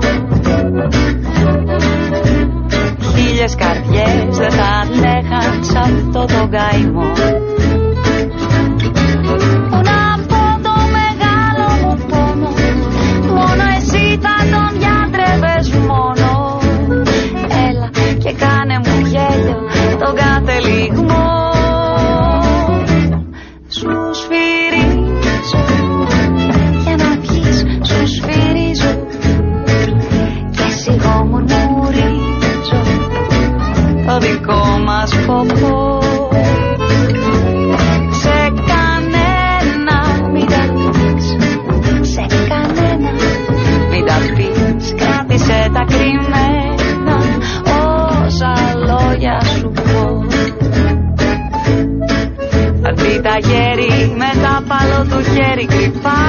Χίλιες καρδιές δεν θα αντέχαν σ' αυτό το καημό Goodbye.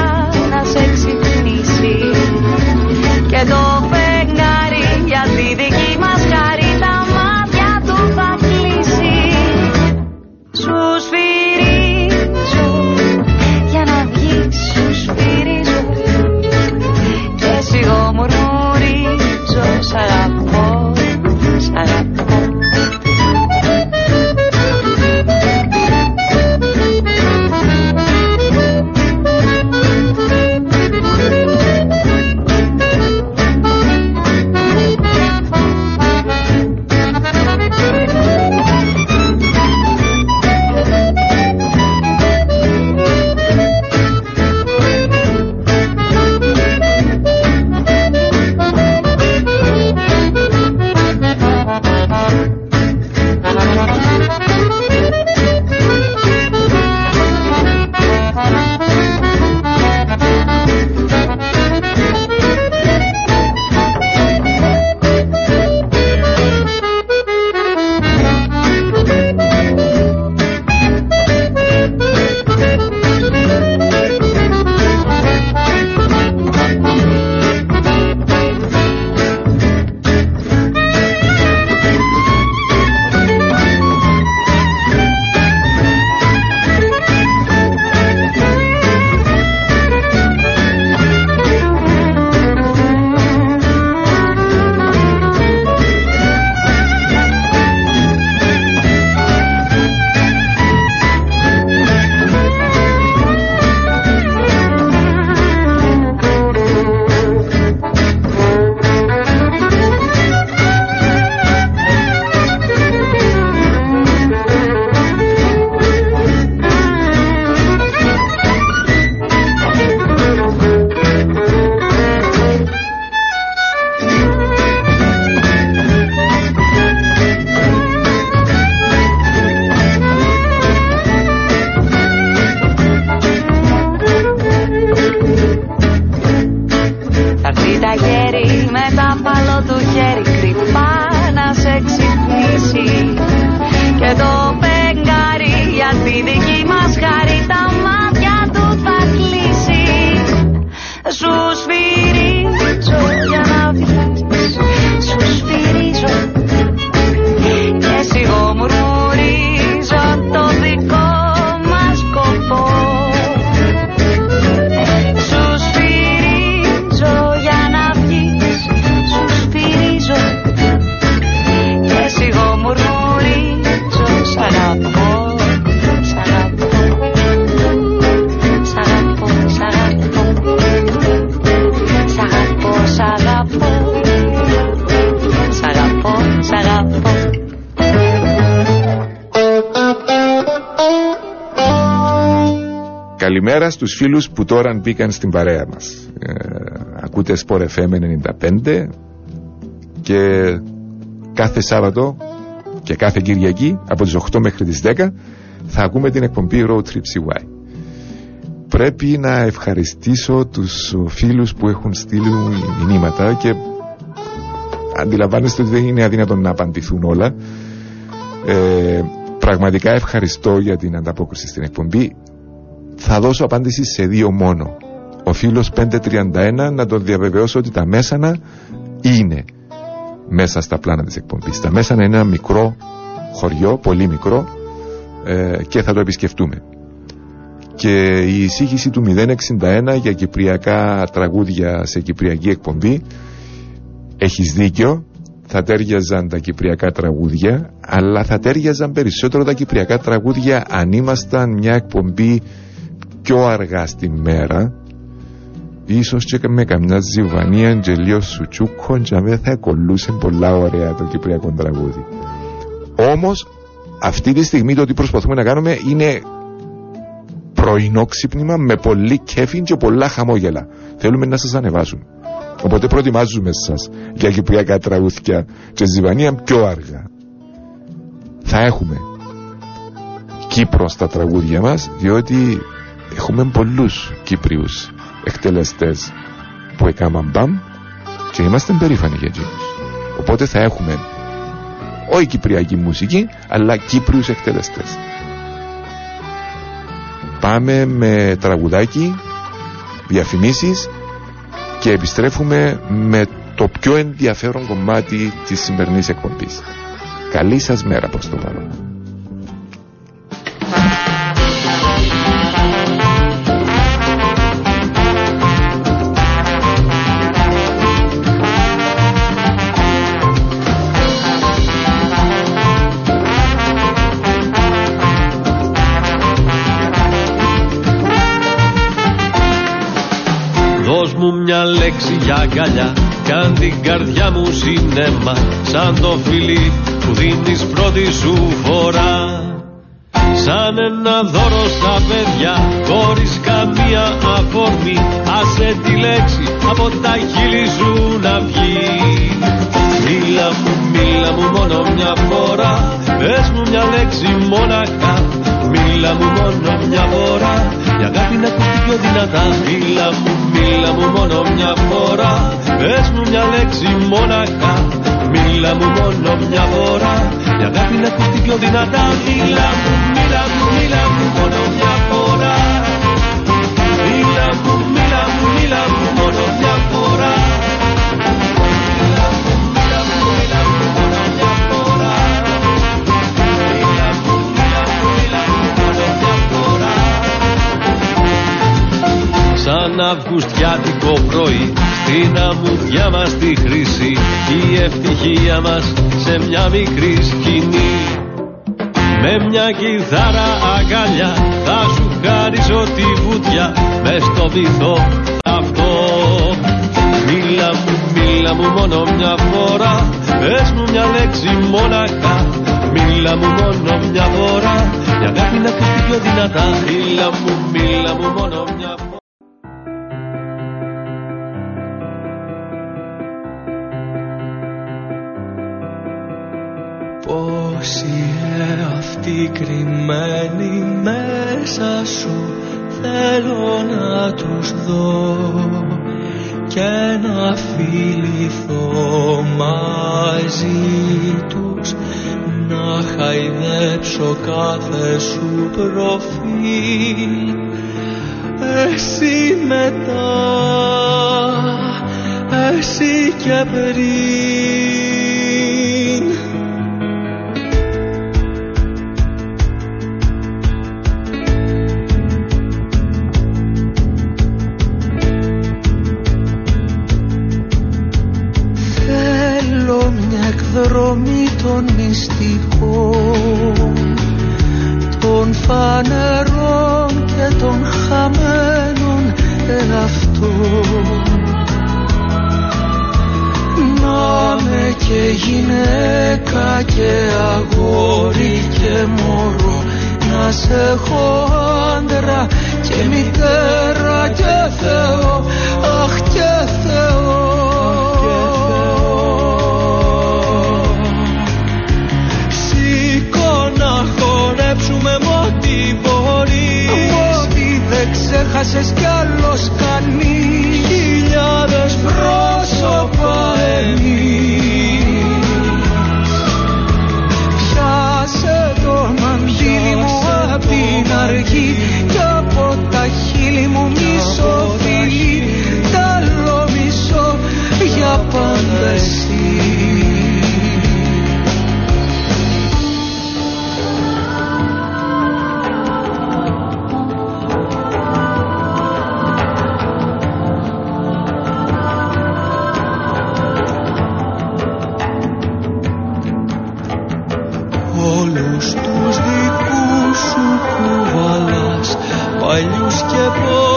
Καλημέρα στους φίλους που τώρα μπήκαν στην παρέα μας. Ε, ακούτε Sport FM 95 και κάθε Σάββατο και κάθε Κυριακή από τις 8 μέχρι τις 10 θα ακούμε την εκπομπή Road Trip CY. Πρέπει να ευχαριστήσω τους φίλους που έχουν στείλει μηνύματα και αντιλαμβάνεστε ότι δεν είναι αδύνατο να απαντηθούν όλα. Ε, πραγματικά ευχαριστώ για την ανταπόκριση στην εκπομπή. Θα δώσω απάντηση σε δύο μόνο. Ο φίλος 531 να τον διαβεβαιώσω ότι τα μέσανα είναι μέσα στα πλάνα της εκπομπής. Τα μέσανα είναι ένα μικρό χωριό, πολύ μικρό ε, και θα το επισκεφτούμε. Και η εισήγηση του 061 για κυπριακά τραγούδια σε κυπριακή εκπομπή έχεις δίκιο θα τέριαζαν τα κυπριακά τραγούδια αλλά θα τέριαζαν περισσότερο τα κυπριακά τραγούδια αν ήμασταν μια εκπομπή πιο αργά στη μέρα ίσως και με καμιά ζιβανία Αγγελίο Σουτσούκο και αμέ θα κολλούσε πολλά ωραία το κυπριακό τραγούδι. Όμως αυτή τη στιγμή το ότι προσπαθούμε να κάνουμε είναι πρωινό ξύπνημα με πολύ κέφι και πολλά χαμόγελα. Θέλουμε να σας ανεβάσουμε οπότε προετοιμάζουμε σας για κυπριακά τραγούδια και ζιβανία πιο αργά. Θα έχουμε Κύπρο στα τραγούδια μας διότι έχουμε πολλούς Κύπριους εκτελεστές που έκαναν μπαμ και είμαστε περήφανοι για εκείνους. Οπότε θα έχουμε όχι κυπριακή μουσική αλλά Κύπριους εκτελεστές. Πάμε με τραγουδάκι, διαφημίσεις και επιστρέφουμε με το πιο ενδιαφέρον κομμάτι της σημερινής εκπομπής. Καλή σας μέρα προς το παρόν. Μου μια λέξη για αγκαλιά Κάν την καρδιά μου σινέμα Σαν το φιλί που δίνεις πρώτη σου φορά. Σαν ένα δώρο στα παιδιά Χωρίς καμία αφορμή Άσε τη λέξη από τα χείλη σου να βγει. Μίλα μου, μίλα μου μόνο μια φορά Πες μου μια λέξη μόναχα Μίλα μου μόνο μια φορά. Η αγάπη να ακουστεί πιο δυνατά. Μίλα μου, μίλα μου μόνο μια φορά. Πες μου μια λέξη μόναχα Μίλα μου μόνο μια φορά. Η αγάπη να ακουστεί πιο δυνατά. Μίλα μου, μίλα μου, μίλα μου μόνο μια φορά. Μίλα μου, μίλα μου, μίλα μου μόνο μια φορά αυγουστιάτικο πρωί στην αμμουδιά μας τη χρήση η ευτυχία μας σε μια μικρή σκηνή. Με μια κιθάρα αγκαλιά θα σου χαρίσω τη βουτιά μες στο βυθό αυτό. Μίλα μου, μίλα μου μόνο μια φορά Πες μου μια λέξη μόναχα Μίλα μου μόνο μια φορά Η αγάπη να ακουστεί πιο δυνατά. Μίλα μου, μίλα μου μόνο μια φορά Πόσοι αυτοί κρυμμένοι μέσα σου θέλω να τους δω και να φιληθώ μαζί τους να χαϊδέψω κάθε σου προφίλ. Εσύ μετά εσύ και πριν δρόμοι των μυστικών των φανερών και των χαμένων εαυτών να με και γυναίκα και αγόρι και μωρό να σε έχω άντρα και μητέρα και Θεό. Αχ και ξέχασες κι άλλος κανείς. Χιλιάδες πρόσωπα εμείς. Πιάσε το μαντήλι μου απ' την αρχή Κι από τα χείλη μου μισό φιλί Τ' άλλο μισό για πάντα εσύ παλιούς και πόρους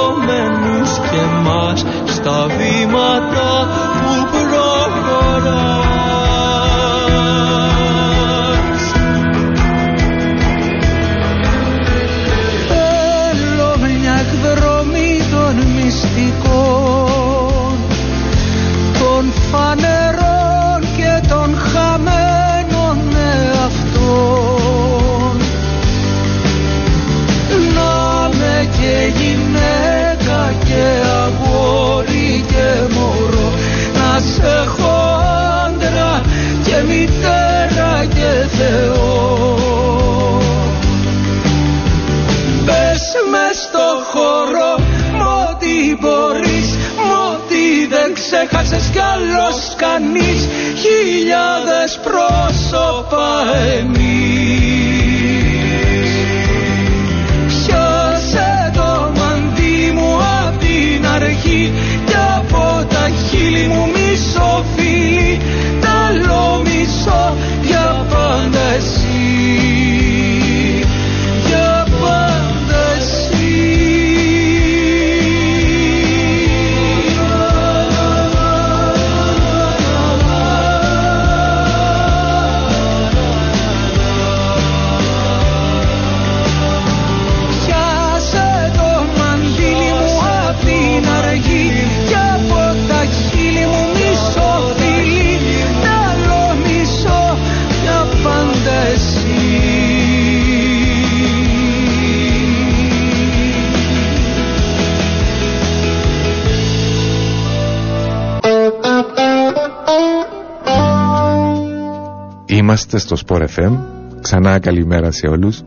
Είμαστε στο Sport FM. Ξανά καλημέρα σε όλους.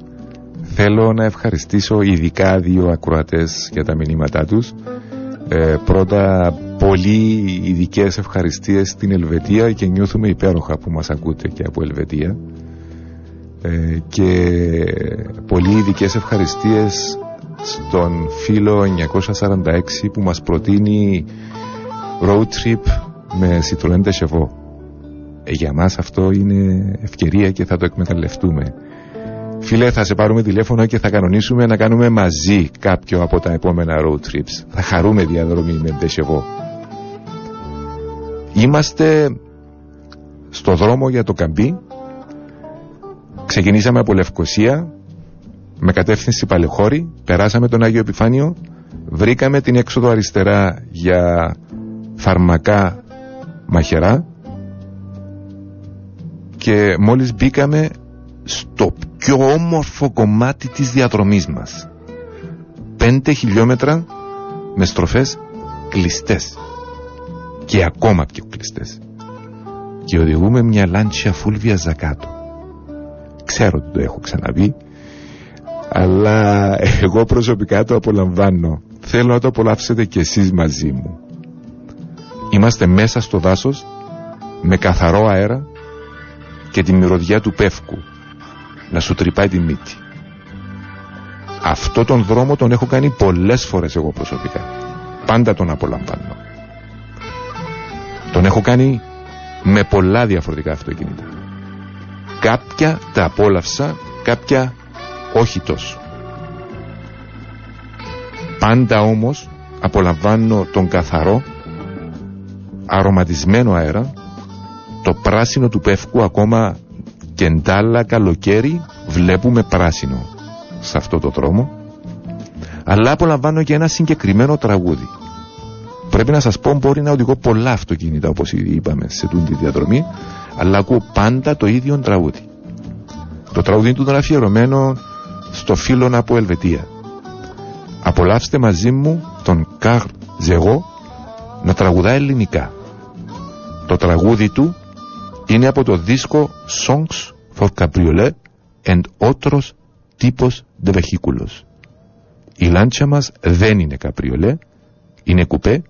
Θέλω να ευχαριστήσω ειδικά δύο ακροατές για τα μηνύματά τους. Ε, πρώτα, πολύ ειδικές ευχαριστίες στην Ελβετία και νιώθουμε υπέροχα που μας ακούτε και από Ελβετία. Ε, και πολύ ειδικές ευχαριστίες στον φίλο 946 που μας προτείνει road trip με Citroën Chevaux. Ε, για μας αυτό είναι ευκαιρία και θα το εκμεταλλευτούμε. Φίλε, θα σε πάρουμε τηλέφωνο και θα κανονίσουμε να κάνουμε μαζί κάποιο από τα επόμενα road trips. Θα χαρούμε διαδρομή με Ντεσεβό. Είμαστε στο δρόμο για το Καμπί. Ξεκινήσαμε από Λευκοσία με κατεύθυνση Παλαιχώρη. Περάσαμε τον Άγιο Επιφάνιο. Βρήκαμε την έξοδο αριστερά για φαρμακά μαχαιρά και μόλις μπήκαμε στο πιο όμορφο κομμάτι της διαδρομής μας. Πέντε χιλιόμετρα με στροφές κλειστές. και ακόμα πιο κλειστές και οδηγούμε μια λάντσια φούλβια ζακάτο ξέρω ότι το έχω ξαναπεί αλλά εγώ προσωπικά το απολαμβάνω θέλω να το απολαύσετε κι εσείς μαζί μου είμαστε μέσα στο δάσος με καθαρό αέρα και τη μυρωδιά του πεύκου να σου τρυπάει τη μύτη. Αυτό τον δρόμο τον έχω κάνει πολλές φορές εγώ προσωπικά. Πάντα τον απολαμβάνω. Τον έχω κάνει με πολλά διαφορετικά αυτοκίνητα. Κάποια τα απόλαυσα κάποια όχι τόσο. Πάντα όμως απολαμβάνω τον καθαρό αρωματισμένο αέρα το πράσινο του πεύκου ακόμα και εντάλλα καλοκαίρι βλέπουμε πράσινο σε αυτό το δρόμο αλλά απολαμβάνω και ένα συγκεκριμένο τραγούδι. Πρέπει να σας πω μπορεί να οδηγώ πολλά αυτοκίνητα όπως ήδη είπαμε σε τούτη διαδρομή αλλά ακούω πάντα το ίδιο τραγούδι. Το τραγούδι του ήταν αφιερωμένο στο φίλο από Ελβετία. Απολαύστε μαζί μου τον Καρ Ζεγό να τραγουδά ελληνικά το τραγούδι του είναι από το δίσκο Songs for Cabriolet and otros tipos de vehículos. Η λάντσα μας δεν είναι καπριολέ, είναι κουπέ,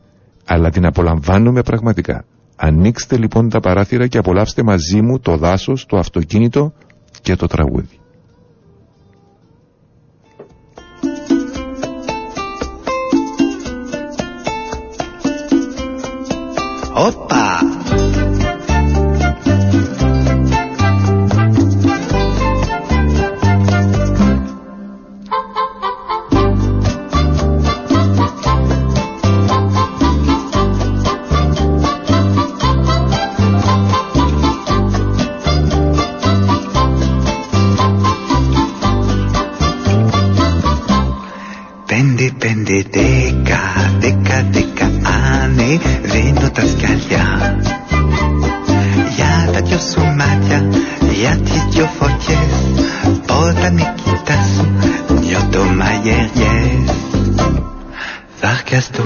αλλά την απολαμβάνουμε πραγματικά. Ανοίξτε λοιπόν τα παράθυρα και απολαύστε μαζί μου το δάσος, το αυτοκίνητο και το τραγούδι. Όπα! Βάρκα στο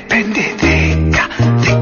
Πέντε,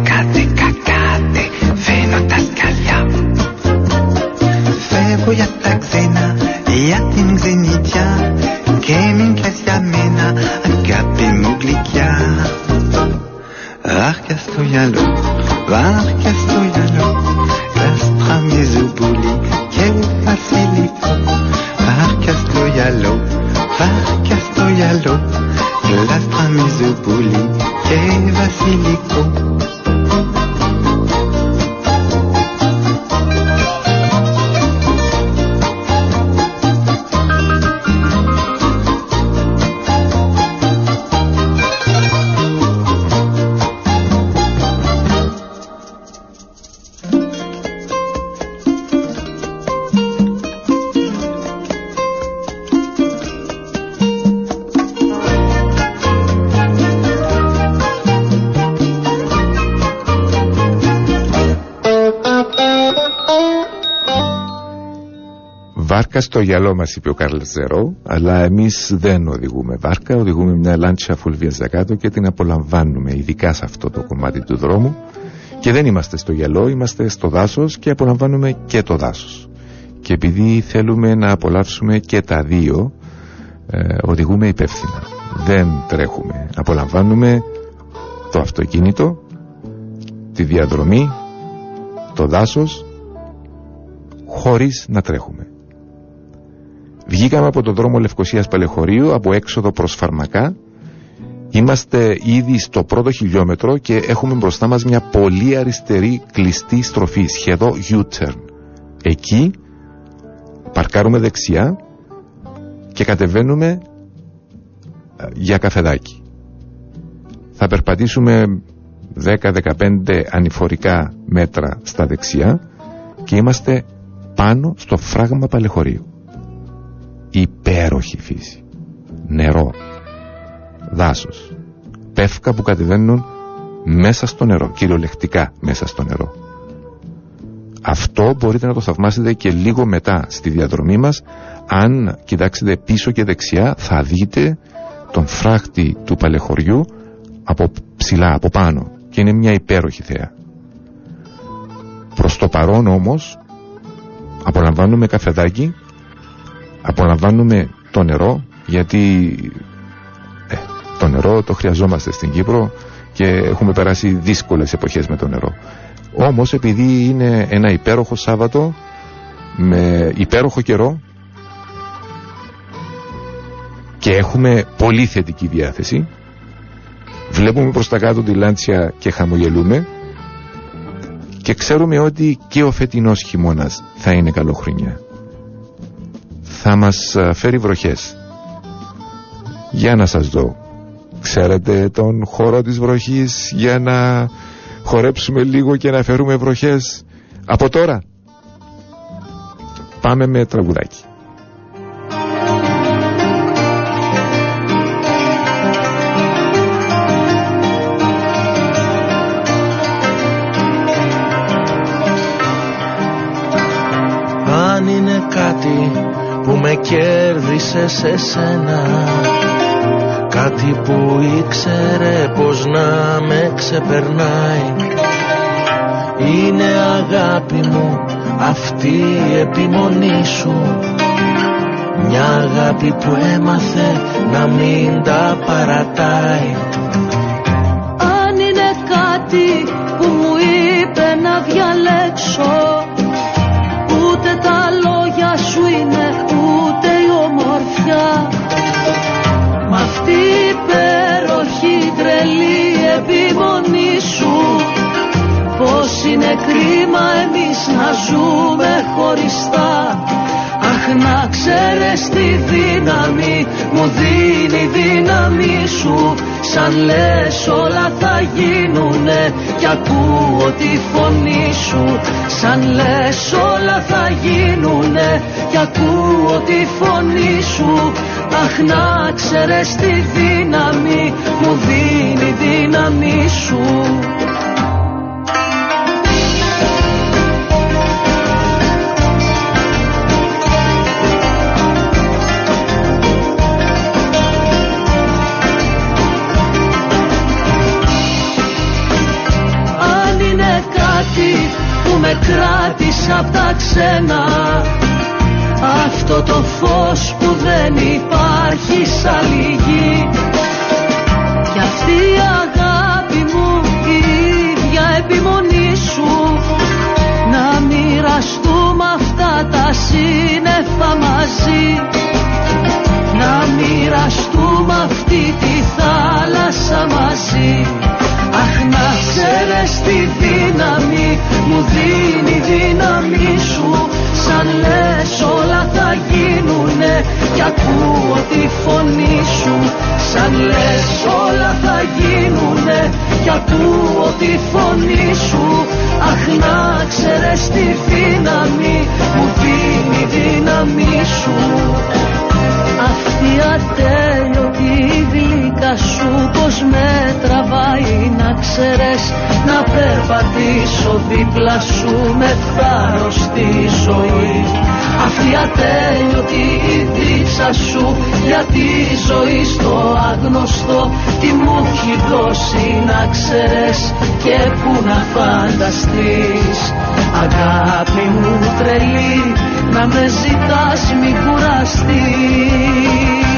στο γυαλό μας είπε ο Κάρλ Ζερό αλλά εμείς δεν οδηγούμε βάρκα οδηγούμε μια λάντσια φουλβία κάτω και την απολαμβάνουμε ειδικά σε αυτό το κομμάτι του δρόμου. Και δεν είμαστε στο γυαλό είμαστε στο δάσος και απολαμβάνουμε και το δάσος. Και επειδή θέλουμε να απολαύσουμε και τα δύο ε, οδηγούμε υπεύθυνα. Δεν τρέχουμε. Απολαμβάνουμε το αυτοκίνητο τη διαδρομή το δάσος χωρίς να τρέχουμε. Βγήκαμε από τον δρόμο Λευκοσίας Παλαιχωρίου από έξοδο προς Φαρμακά Είμαστε ήδη στο πρώτο χιλιόμετρο και έχουμε μπροστά μας μια πολύ αριστερή κλειστή στροφή, σχεδόν U-turn. Εκεί παρκάρουμε δεξιά και κατεβαίνουμε ε, για καφεδάκι. Θα περπατήσουμε 10-15 ανηφορικά μέτρα στα δεξιά και είμαστε πάνω στο φράγμα παλαιχωρίου. Υπέροχη φύση. Νερό. Δάσος. Πεύκα που κατεβαίνουν μέσα στο νερό. Κυριολεκτικά μέσα στο νερό. Αυτό μπορείτε να το θαυμάσετε και λίγο μετά στη διαδρομή μας. Αν κοιτάξετε πίσω και δεξιά θα δείτε τον φράχτη του παλαιχωριού από ψηλά, από πάνω. Και είναι μια υπέροχη θέα. Προς το παρόν όμως απολαμβάνουμε καφεδάκι απολαμβάνουμε το νερό γιατί ε, το νερό το χρειαζόμαστε στην Κύπρο και έχουμε περάσει δύσκολες εποχές με το νερό όμως επειδή είναι ένα υπέροχο Σάββατο με υπέροχο καιρό και έχουμε πολύ θετική διάθεση βλέπουμε προς τα κάτω τη λάντσια και χαμογελούμε και ξέρουμε ότι και ο φετινός χειμώνας θα είναι καλοχρονιά. Θα μας φέρει βροχές. Για να σας δω. Ξέρετε τον χώρο της βροχής; Για να χορέψουμε λίγο και να φέρουμε βροχές από τώρα. Πάμε με τραγουδάκι. Κέρδισε σε σένα. Κάτι που ήξερε πως να με ξεπερνάει. Είναι αγάπη μου αυτή η επιμονή σου. Μια αγάπη που έμαθε να μην τα παρατάει. Αν είναι κάτι που μου είπε να διαλέξω κρίμα εμείς να ζούμε χωριστά. Αχ να ξέρεις τη δύναμη μου δίνει η δύναμη σου. Σαν λες όλα θα γίνουνε κι ακούω τη φωνή σου. Σαν λες όλα θα γίνουνε κι ακούω τη φωνή σου. Αχ να ξέρεις τη δύναμη μου δίνει η δύναμη σου απ' τα ξένα Αυτό το φως που δεν υπάρχει σαν λυγή Κι αυτή η αγάπη μου η ίδια επιμονή σου. Να μοιραστούμε αυτά τα σύννεφα μαζί. Να μοιραστούμε αυτή τη θάλασσα μαζί. Αχ να ξέρεις τη δύναμη μου δίνει η δύναμη σου. Σαν λες όλα θα γίνουνε κι ακούω τη φωνή σου. Σαν λες όλα θα γίνουνε κι ακούω τη φωνή σου. Αχ να ξέρεις τη δύναμη μου δίνει η δύναμη σου Αυτή ατέλειωτη γλυκά δίπλα σου πως με τραβάει να ξέρεις Να περπατήσω δίπλα σου με θάρρος στη ζωή. Αυτή ατέλειωτη η δίψα σου για τη ζωή στο άγνωστο Τι μου έχει δώσει να ξέρεις και που να φανταστείς. Αγάπη μου τρελή να με ζητάς μη κουραστείς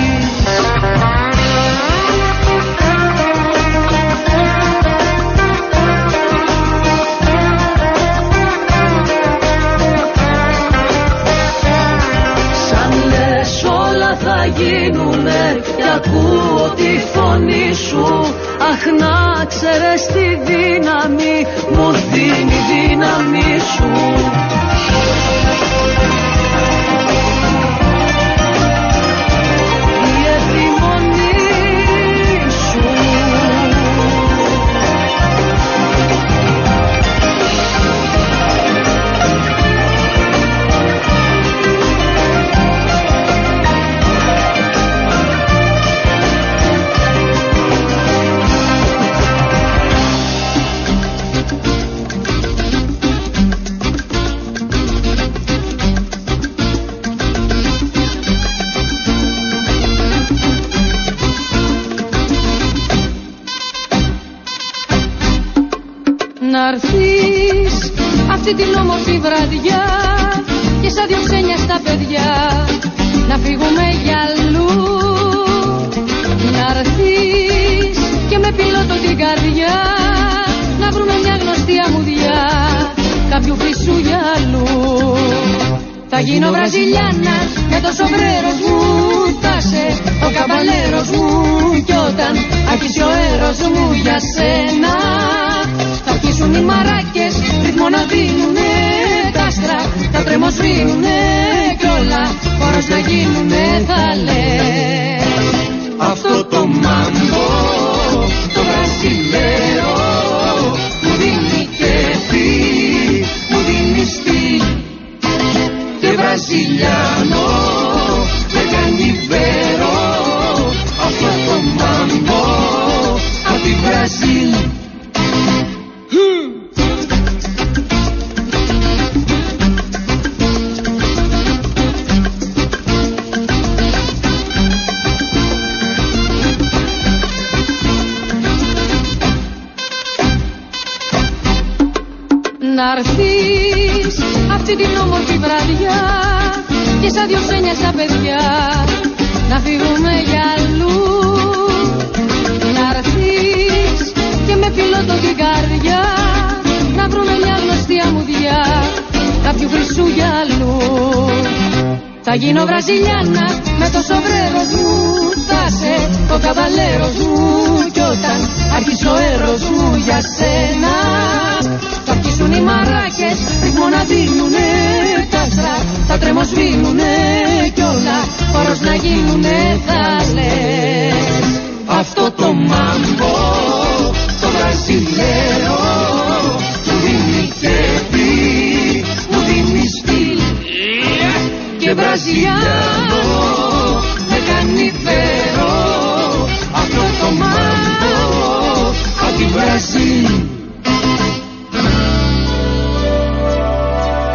απ' τη Βραζίλ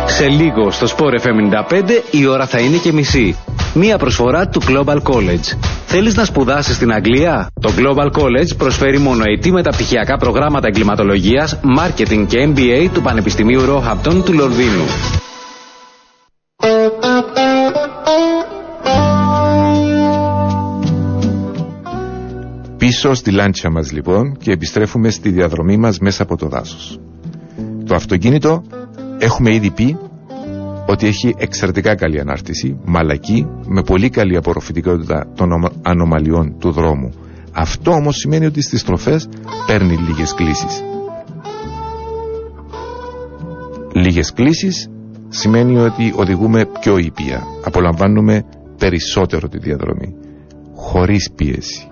Σε λίγο στο Sport FM 95 η ώρα θα είναι και μισή. Μία προσφορά του Global College. Θέλεις να σπουδάσεις στην Αγγλία; Το Global College προσφέρει μονοετή μεταπτυχιακά προγράμματα εγκληματολογίας, marketing και MBA του Πανεπιστημίου Roehampton του Λονδίνου. Πίσω στη λάντσα μας λοιπόν και επιστρέφουμε στη διαδρομή μας μέσα από το δάσος. Το αυτοκίνητο έχουμε ήδη πει ότι έχει εξαιρετικά καλή ανάρτηση, μαλακή, με πολύ καλή απορροφητικότητα των ανομαλιών του δρόμου. Αυτό όμως σημαίνει ότι στις στροφές παίρνει λίγες κλήσεις. Λίγες κλήσεις σημαίνει ότι οδηγούμε πιο ήπια, απολαμβάνουμε περισσότερο τη διαδρομή, χωρίς πίεση.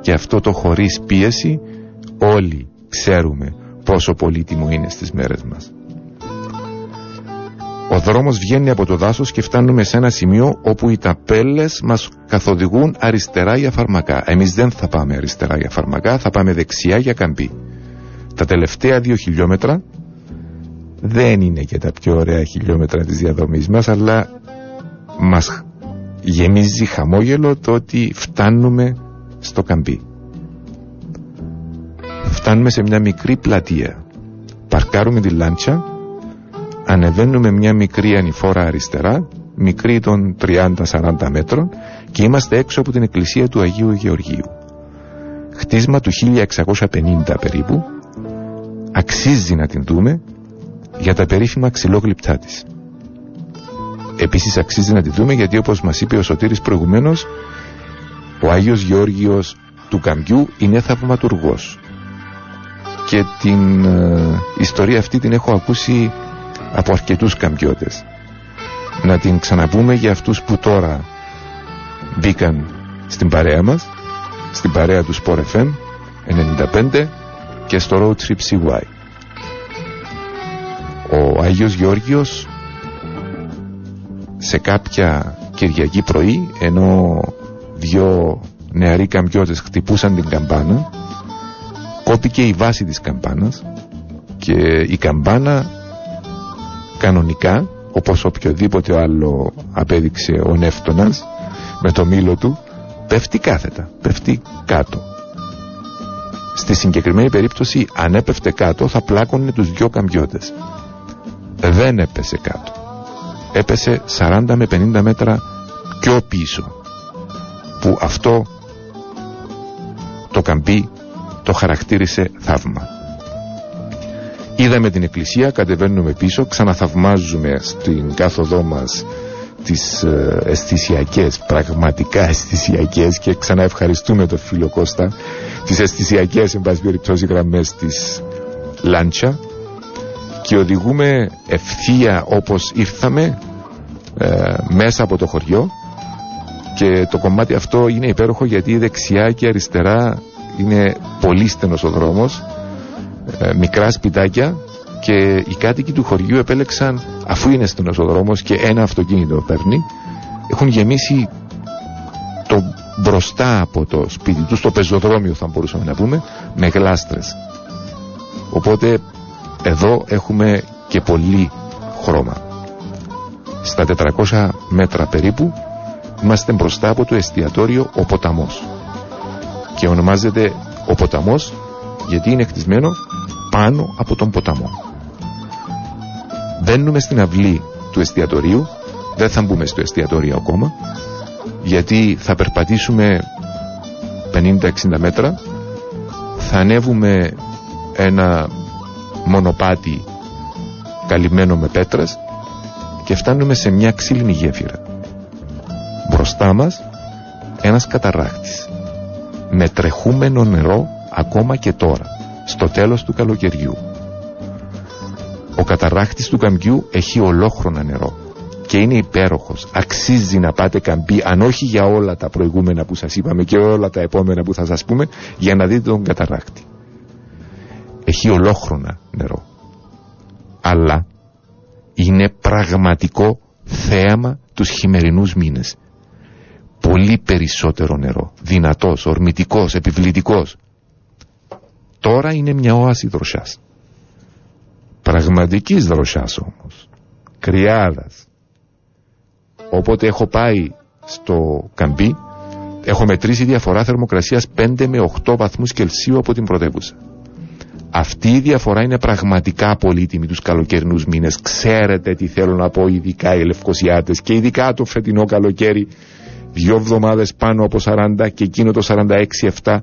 Και αυτό το χωρίς πίεση όλοι ξέρουμε πόσο πολύτιμο είναι στις μέρες μας. Ο δρόμος βγαίνει από το δάσος και φτάνουμε σε ένα σημείο όπου οι ταπέλες μας καθοδηγούν αριστερά για φαρμακά. Εμείς δεν θα πάμε αριστερά για φαρμακά, θα πάμε δεξιά για καμπή. Τα τελευταία δύο χιλιόμετρα δεν είναι και τα πιο ωραία χιλιόμετρα της διαδρομής μας, αλλά μας γεμίζει χαμόγελο το ότι φτάνουμε στο καμπή. Φτάνουμε σε μια μικρή πλατεία. Παρκάρουμε τη λάντσα, ανεβαίνουμε μια μικρή ανηφόρα αριστερά, μικρή των 30-40 μέτρων και είμαστε έξω από την εκκλησία του Αγίου Γεωργίου. Χτίσμα του 1650 περίπου, αξίζει να την δούμε για τα περίφημα ξυλόγλυπτά της. Επίσης αξίζει να τη δούμε γιατί όπως μας είπε ο Σωτήρης προηγουμένως ο Άγιος Γεώργιος του Καμπιού είναι θαυματουργός. Και την ε, ιστορία αυτή την έχω ακούσει από αρκετούς καμπιώτες. Να την ξαναπούμε για αυτούς που τώρα μπήκαν στην παρέα μας στην παρέα του Sport FM 95 και στο Road Trip CY ο Άγιος Γεώργιος σε κάποια Κυριακή πρωί ενώ δυο νεαροί καμπιώτες χτυπούσαν την καμπάνα κόπηκε η βάση της καμπάνας και η καμπάνα κανονικά όπως οποιοδήποτε άλλο απέδειξε ο Νεύτωνας με το μήλο του πέφτει κάθετα, πέφτει κάτω. Στη συγκεκριμένη περίπτωση αν έπεφτε κάτω θα πλάκωνε τους δυο καμπιώτες δεν έπεσε κάτω. Έπεσε 40 με 50 μέτρα πιο πίσω που αυτό το καμπί το χαρακτήρισε θαύμα. Είδαμε την εκκλησία, κατεβαίνουμε πίσω, ξαναθαυμάζουμε στην κάθοδό μας τις ε, αισθησιακές, πραγματικά αισθησιακές και ξαναευχαριστούμε τον φίλο Κώστα τις αισθησιακές εν πάση περιπτώσει γραμμές της Λάντσα και οδηγούμε ευθεία όπως ήρθαμε ε, μέσα από το χωριό και το κομμάτι αυτό είναι υπέροχο γιατί δεξιά και αριστερά είναι πολύ στενός ο δρόμος ε, μικρά σπιτάκια και οι κάτοικοι του χωριού επέλεξαν αφού είναι στενός ο δρόμος και ένα αυτοκίνητο παίρνει έχουν γεμίσει το μπροστά από το σπίτι τους στο πεζοδρόμιο θα μπορούσαμε να πούμε με γλάστρες. Οπότε εδώ έχουμε και πολύ χρώμα. Στα 400 μέτρα περίπου είμαστε μπροστά από το εστιατόριο ο ποταμός. Και ονομάζεται ο ποταμός γιατί είναι χτισμένο πάνω από τον ποταμό. Μπαίνουμε στην αυλή του εστιατορίου. Δεν θα μπούμε στο εστιατόριο ακόμα γιατί θα περπατήσουμε 50-60 μέτρα. Θα ανέβουμε ένα μονοπάτι καλυμμένο με πέτρας και φτάνουμε σε μια ξύλινη γέφυρα. Μπροστά μας ένας καταράχτης με τρεχούμενο νερό ακόμα και τώρα, στο τέλος του καλοκαιριού. Ο καταράχτης του καμπιού έχει ολόχρονα νερό και είναι υπέροχος. Αξίζει να πάτε καμπί, αν όχι για όλα τα προηγούμενα που σας είπαμε και όλα τα επόμενα που θα σας πούμε, για να δείτε τον καταράχτη. Έχει ολόχρονα νερό. Αλλά είναι πραγματικό θέαμα τους χειμερινούς μήνες. Πολύ περισσότερο νερό, δυνατός, ορμητικός, επιβλητικός. Τώρα είναι μια όαση δροσιάς. Πραγματικής δροσιάς όμως. Κρυάδας. Όποτε έχω πάει στο καμπί, έχω μετρήσει διαφορά θερμοκρασίας 5 με 8 βαθμούς Κελσίου από την πρωτεύουσα. Αυτή η διαφορά είναι πραγματικά πολύτιμη τους καλοκαιρινούς μήνες. Ξέρετε τι θέλω να πω ειδικά οι Λευκοσιάτες και ειδικά το φετινό καλοκαίρι δύο εβδομάδες πάνω από 40 και εκείνο το 46-7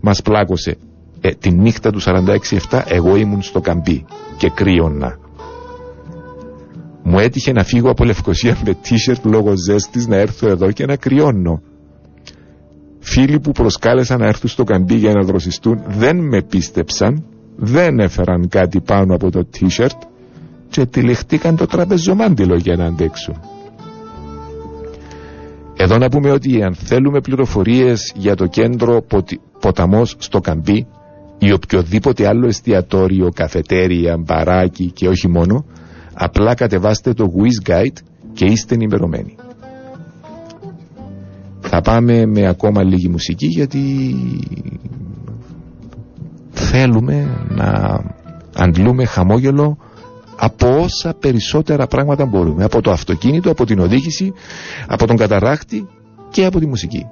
μας πλάκωσε. Ε, τη νύχτα του 46-7 εγώ ήμουν στο καμπί και κρύωνα. Μου έτυχε να φύγω από Λευκοσία με t-shirt λόγω ζέστης να έρθω εδώ και να κρυώνω. Φίλοι που προσκάλεσαν να έρθουν στο καμπί για να δροσιστούν δεν με πίστεψαν δεν έφεραν κάτι πάνω από το t-shirt και τυλιχτήκαν το τραπεζομάντιλο για να αντέξουν. Εδώ να πούμε ότι αν θέλουμε πληροφορίες για το κέντρο ποταμός στο Καμπί ή οποιοδήποτε άλλο εστιατόριο, καφετέρια, μπαράκι και όχι μόνο, Απλά κατεβάστε το Wiz Guide και είστε ενημερωμένοι. Θα πάμε με ακόμα λίγη μουσική γιατί θέλουμε να αντλούμε χαμόγελο από όσα περισσότερα πράγματα μπορούμε. Από το αυτοκίνητο, από την οδήγηση, από τον καταράκτη και από τη μουσική.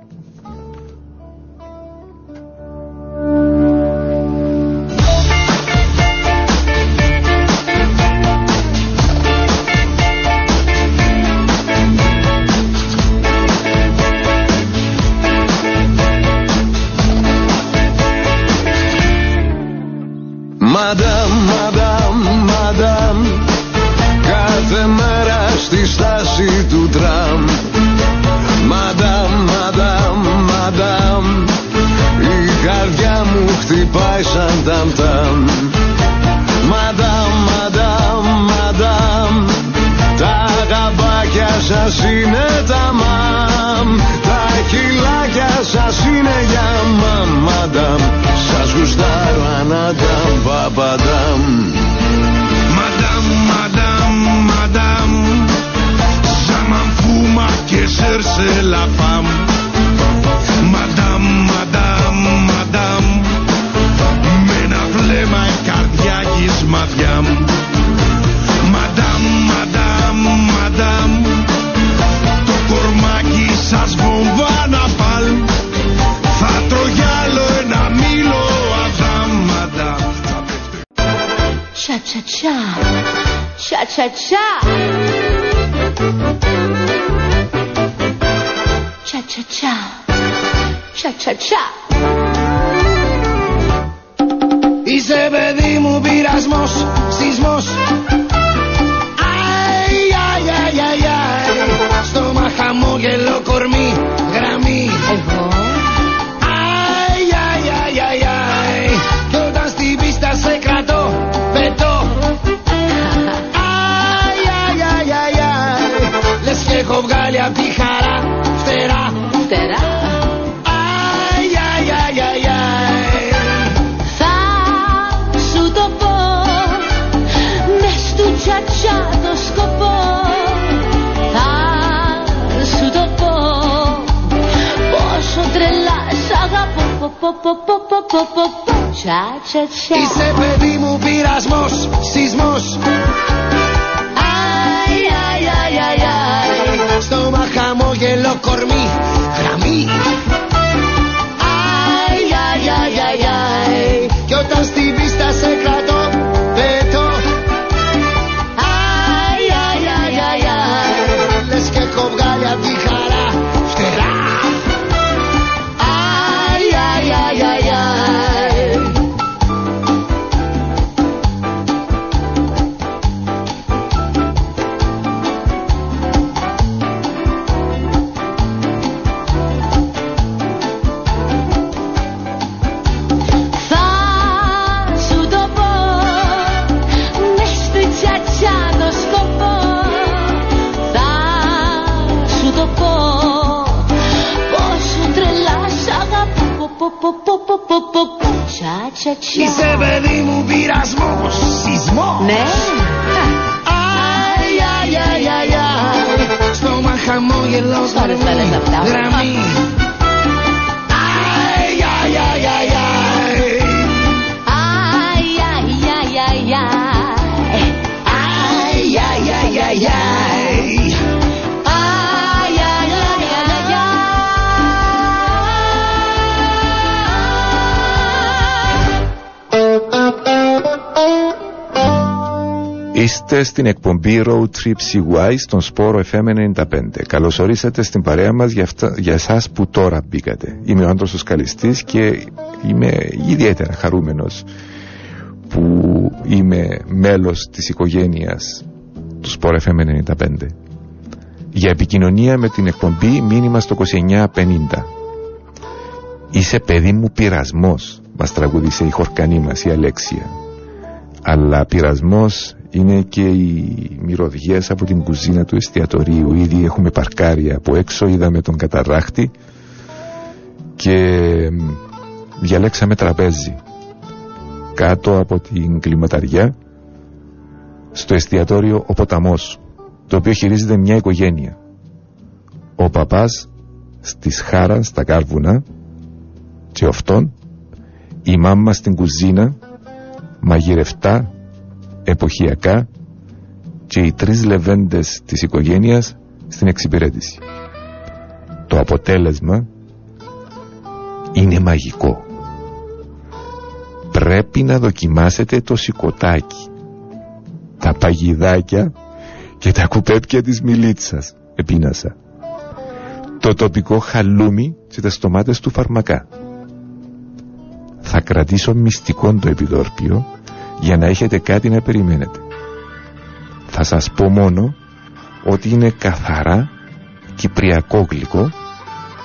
Cha cha Τσα, τσα, τσα. Είσαι παιδί μου πειρασμός, σεισμός Ay, ay, ay, ay, ay. Snowman, jamón y el oso. Ahora Είστε στην εκπομπή Road Trip CY στον Σπόρο FM 95. Καλώς ορίσατε στην παρέα μας για, αυτά, για εσάς που τώρα μπήκατε. Είμαι ο Άντρος ο Σκαλιστής και είμαι ιδιαίτερα χαρούμενος που είμαι μέλος της οικογένειας του Σπόρο FM 95. Για επικοινωνία με την εκπομπή μήνυμα στο 2950. Είσαι παιδί μου πειρασμός, μας τραγούδισε η χορκανή μας η Αλέξια. Αλλά πειρασμός είναι και οι μυρωδιές από την κουζίνα του εστιατορίου. Ήδη έχουμε παρκάρια από έξω, είδαμε τον καταράχτη και διαλέξαμε τραπέζι. Κάτω από την κλιματαριά στο εστιατόριο Ο Ποταμός, το οποίο χειρίζεται μια οικογένεια. Ο παπάς στις Χάραν στα Κάρβουνα και αυτόν, η μάμα στην κουζίνα, μαγειρευτά, εποχιακά και οι τρεις λεβέντες της οικογένειας στην εξυπηρέτηση. Το αποτέλεσμα είναι μαγικό. Πρέπει να δοκιμάσετε το σηκωτάκι, τα παγιδάκια και τα κουπέπια της μιλίτσας, επίνασα. Το τοπικό χαλούμι και τα στομάτες του φαρμακά. Θα κρατήσω μυστικό το επιδόρπιο για να έχετε κάτι να περιμένετε. Θα σας πω μόνο ότι είναι καθαρά κυπριακό γλυκό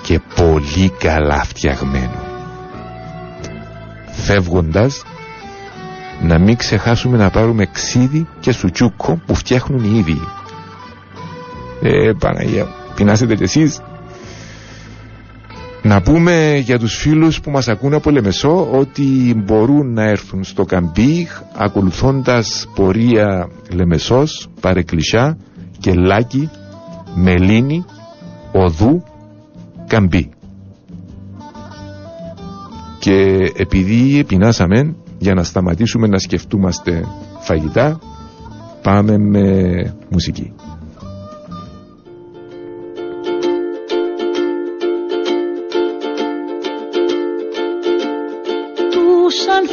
και πολύ καλά φτιαγμένο. Φεύγοντας να μην ξεχάσουμε να πάρουμε ξύδι και σουτσούκο που φτιάχνουν οι ίδιοι. Ε, Παναγία, πεινάσετε κι εσείς. Να πούμε για τους φίλους που μας ακούν από Λεμεσό ότι μπορούν να έρθουν στο Καμπί ακολουθώντας πορεία Λεμεσός, Παρεκκλησιά, Κελάκι, Μελίνη, Οδού, Καμπί. Και επειδή πεινάσαμε για να σταματήσουμε να σκεφτούμαστε φαγητά πάμε με μουσική.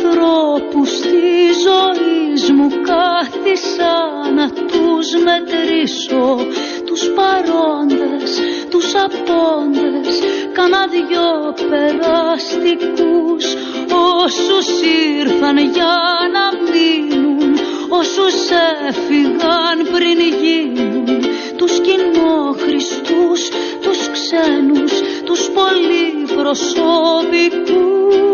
Τους ανθρώπους της ζωής μου κάθισα να τους μετρήσω. Τους παρόντες, τους απόντες κάνα δυο περαστικούς. Όσους ήρθαν για να μείνουν όσους έφυγαν πριν γίνουν. Τους κοινόχρηστούς, τους ξένους, τους πολυπροσωπικούς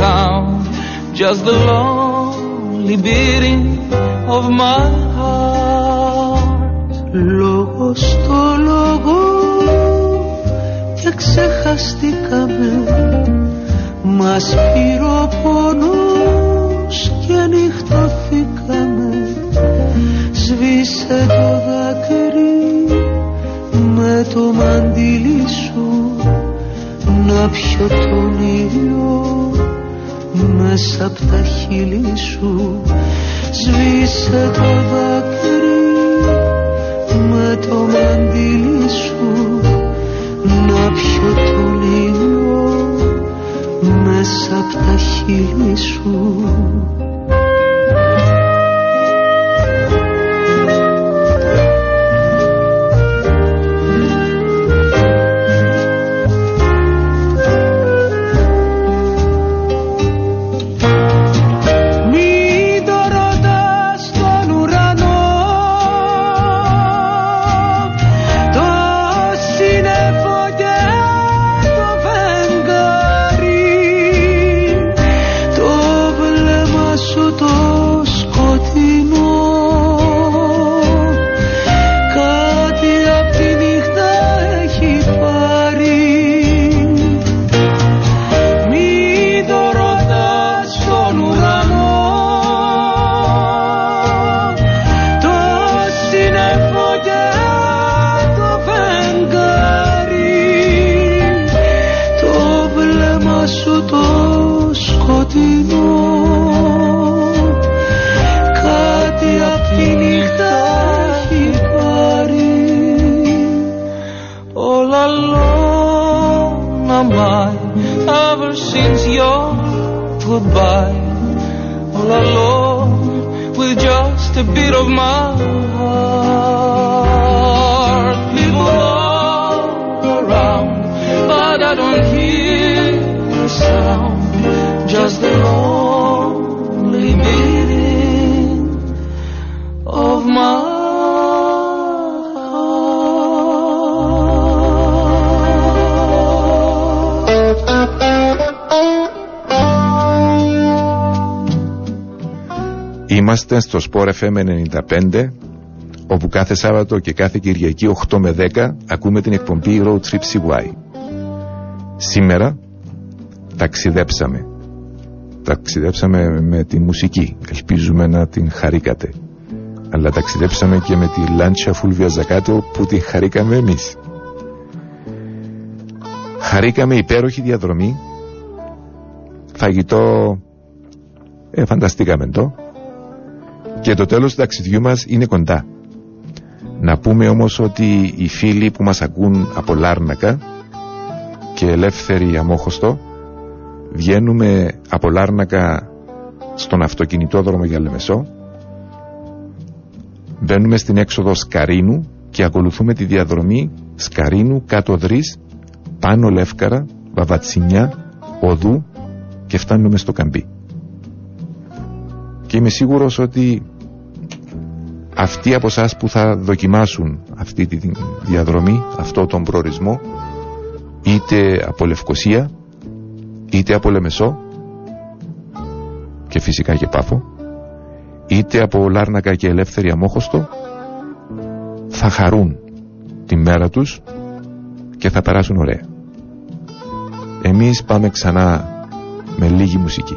sound, just the lonely beating of my heart. Λόγος στο λόγο και ξεχαστήκαμε Μας πήρε ο πόνος και νυχτωθήκαμε Σβήσε το δάκρυ με το μαντίλι σου Να πιω τον ήλιο μέσα απ' τα χείλη σου. Σβήσε το δάκρυ με το μαντίλι σου. Να πιω τον ήλιο μέσα απ' τα χείλη σου FM 95 όπου κάθε Σάββατο και κάθε Κυριακή 8 με 10 ακούμε την εκπομπή Road Trip CY. Σήμερα ταξιδέψαμε. Ταξιδέψαμε με τη μουσική. Ελπίζουμε να την χαρήκατε. Αλλά ταξιδέψαμε και με τη Λάντσια Φούλβια Ζακάτο που την χαρήκαμε εμείς. Χαρήκαμε υπέροχη διαδρομή. Φαγητό ε, φανταστήκαμε το. Και το τέλος του ταξιδιού μας είναι κοντά. Να πούμε όμως ότι οι φίλοι που μας ακούν από Λάρνακα και ελεύθεροι αμόχωστο βγαίνουμε από Λάρνακα στον αυτοκινητόδρομο για Λεμεσό μπαίνουμε στην έξοδο Σκαρίνου και ακολουθούμε τη διαδρομή Σκαρίνου κάτω Δρύς πάνω Λεύκαρα, Βαβατσινιά, Οδού και φτάνουμε στο Καμπί. Και είμαι σίγουρος ότι αυτοί από εσάς που θα δοκιμάσουν αυτή τη διαδρομή, αυτό τον προορισμό, είτε από Λευκοσία, είτε από Λεμεσό και φυσικά και Πάφο, είτε από Λάρνακα και Ελεύθερη Αμόχωστο, θα χαρούν τη μέρα τους και θα περάσουν ωραία. Εμείς πάμε ξανά με λίγη μουσική.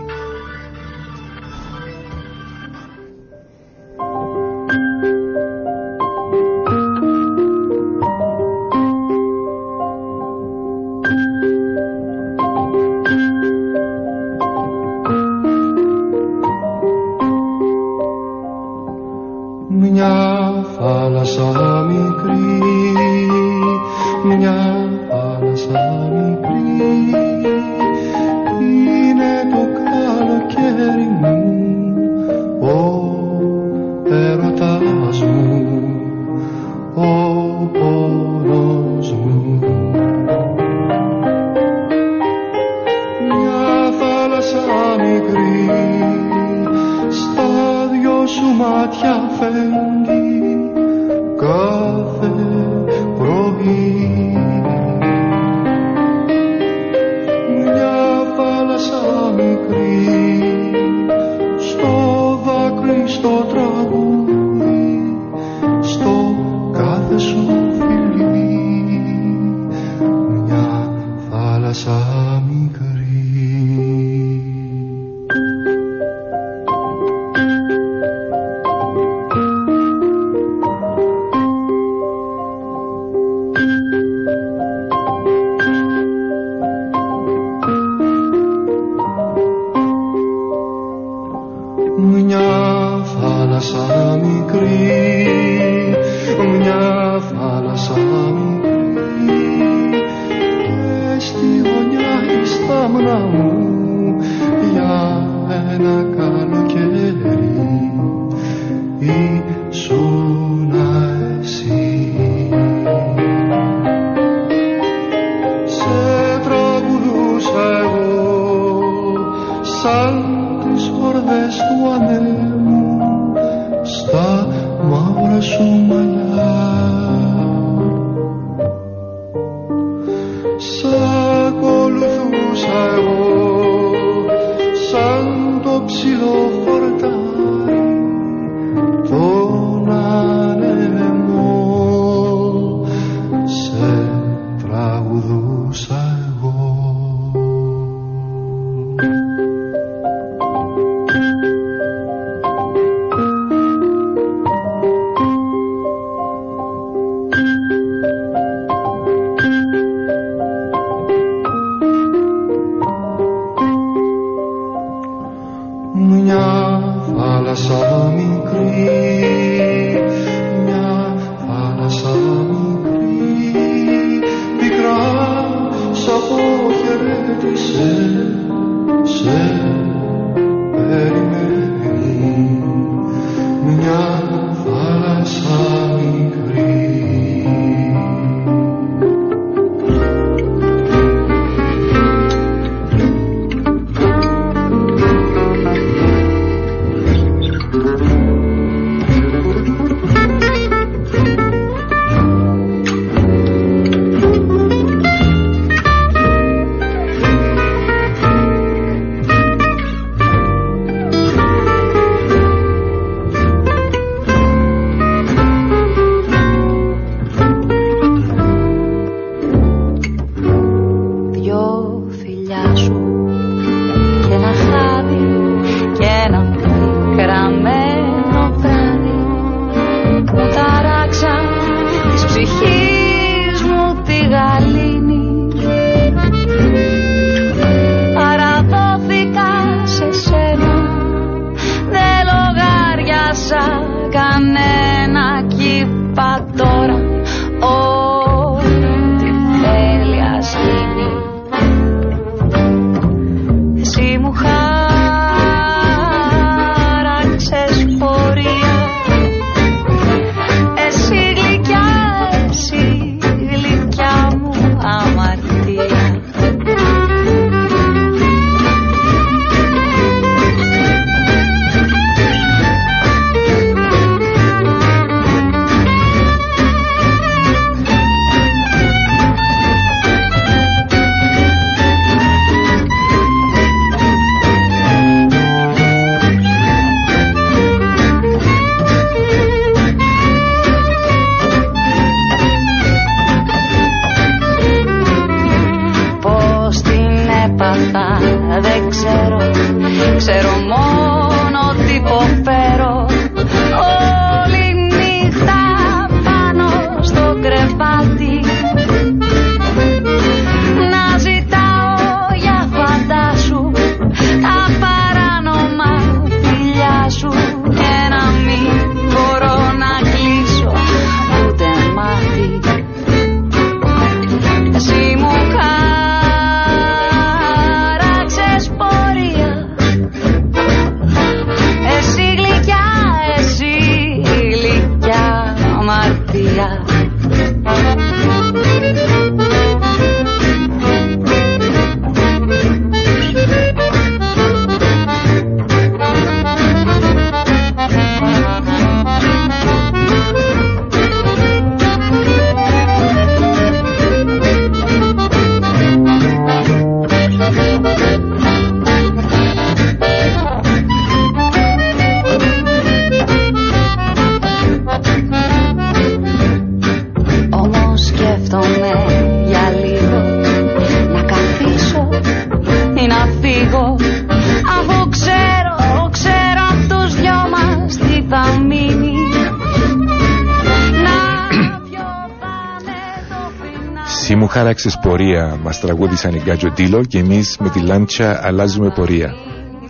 πορεία μας τραγούδισαν οι Γκάτζο Ντίλο και εμείς με τη Λάντσα αλλάζουμε πορεία.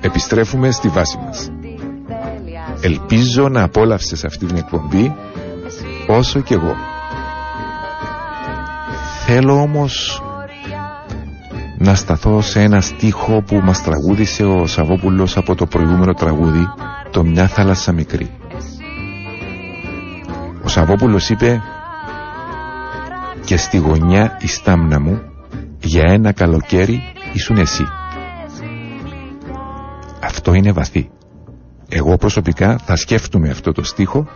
Επιστρέφουμε στη βάση μας. Ελπίζω να απόλαυσες αυτή την εκπομπή όσο και εγώ. Θέλω όμως να σταθώ σε ένα στίχο που μας τραγούδισε ο Σαββόπουλος από το προηγούμενο τραγούδι το «Μια θάλασσα μικρή». Ο Σαββόπουλος είπε και στη γωνιά η στάμνα μου για ένα καλοκαίρι ήσουν εσύ. Αυτό είναι βαθύ. Εγώ προσωπικά θα σκέφτομαι αυτό το στίχο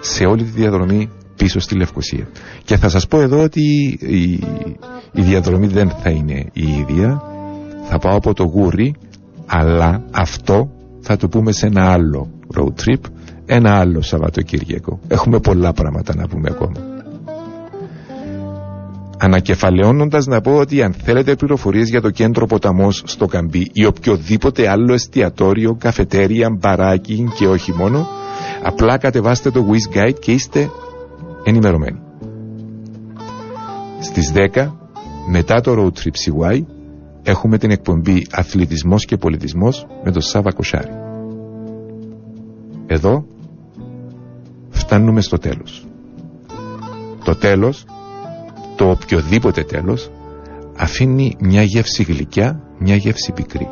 σε όλη τη διαδρομή πίσω στη Λευκοσία. Και θα σας πω εδώ ότι η, διαδρομή δεν θα είναι η ίδια. Θα πάω από το γούρι, αλλά αυτό θα το πούμε σε ένα άλλο road trip, ένα άλλο Σαββατοκύριακο. Έχουμε πολλά πράγματα να πούμε ακόμα. Ανακεφαλαιώνοντας να πω ότι αν θέλετε πληροφορίες για το κέντρο ποταμός στο Καμπί ή οποιοδήποτε άλλο εστιατόριο, καφετέρια, μπαράκι και όχι μόνο, απλά κατεβάστε το Wiz Guide και είστε ενημερωμένοι. Στις 10, μετά το Road Trip CY, έχουμε την εκπομπή Αθλητισμός και Πολιτισμός με τον Σάβα Κοσάρη. Εδώ φτάνουμε στο τέλος. Το τέλος το οποιοδήποτε τέλος αφήνει μια γεύση γλυκιά, μια γεύση πικρή.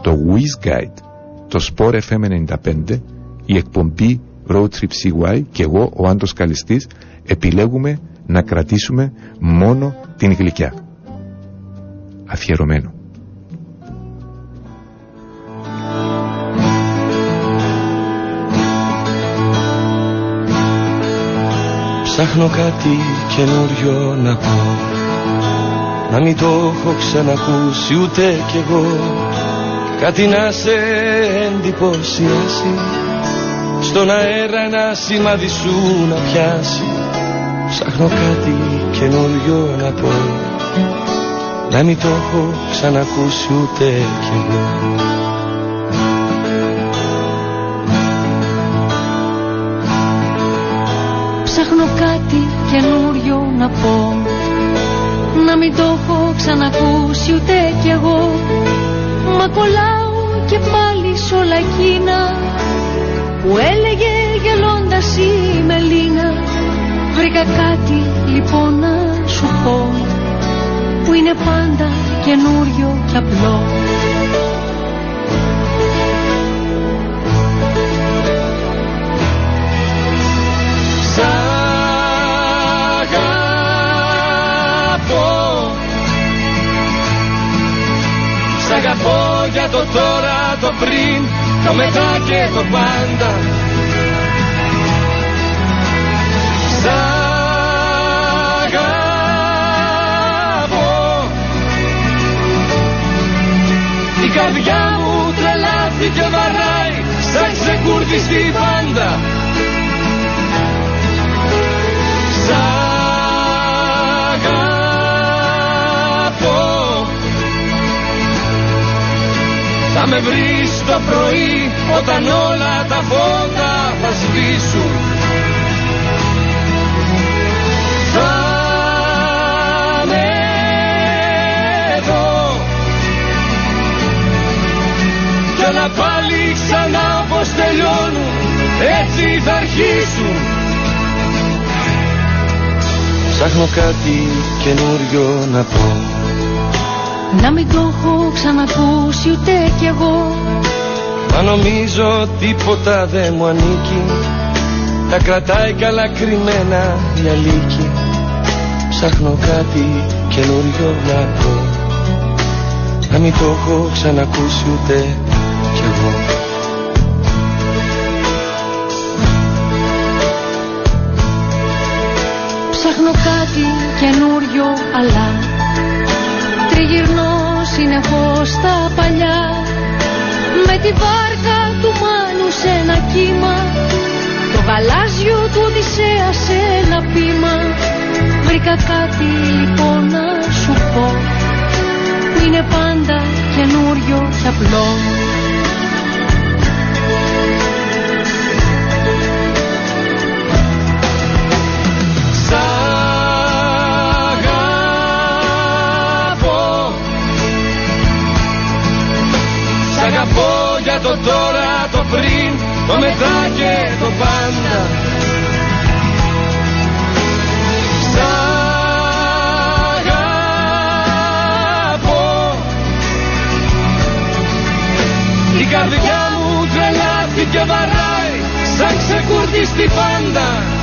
Το Wiz Guide, το Sport FM 95, η εκπομπή Road Trip CY και εγώ, ο Άντος Καλιστής, επιλέγουμε να κρατήσουμε μόνο την γλυκιά. Αφιερωμένο. Ψάχνω κάτι καινούριο να πω. Να μην το έχω ξανακούσει ούτε κι εγώ. Κάτι να σε εντυπωσιάσει Στον αέρα ένα σημάδι σου να πιάσει. Ψάχνω κάτι καινούριο να πω. Να μην το έχω ξανακούσει ούτε κι εγώ Ψάχνω κάτι καινούριο να πω. Να μην το έχω ξανακούσει ούτε κι εγώ. Μα κολλάω και πάλι σ' όλα εκείνα Που έλεγε γελώντας η Μελίνα. Βρήκα κάτι λοιπόν να σου πω Που είναι πάντα καινούριο και απλό Σ' αγαπώ για το τώρα, το πριν, το μετά και το πάντα. Σ' αγαπώ. Η καρδιά μου τρελάθηκε βαράει σαν ξεκούρδιστη πάντα Θα με βρεις το πρωί όταν όλα τα φώτα θα σβήσουν. Θα με δω. Κι όλα πάλι ξανά όπως τελειώνουν έτσι θα αρχίσουν. Ψάχνω κάτι καινούριο να πω Να μην το έχω ξανακούσει ούτε κι εγώ. Μα νομίζω τίποτα δεν μου ανήκει. Τα κρατάει καλά κρυμμένα η αλήκη Ψάχνω κάτι καινούριο να πω. Να μην το έχω ξανακούσει ούτε κι εγώ. Ψάχνω κάτι καινούριο αλλά Τριγυρνώ συνεχώς τα παλιά. Με τη βάρκα του Μάνου σε ένα κύμα Το γαλάζιο του Οδυσσέα σε ένα πείμα. Βρήκα κάτι λοιπόν να σου πω Που είναι πάντα καινούριο και απλό το τώρα, το πριν, το μετά και το πάντα. Σ' αγαπώ. Η καρδιά μου τρελάθηκε βαράει σαν ξεκουρδιστή πάντα.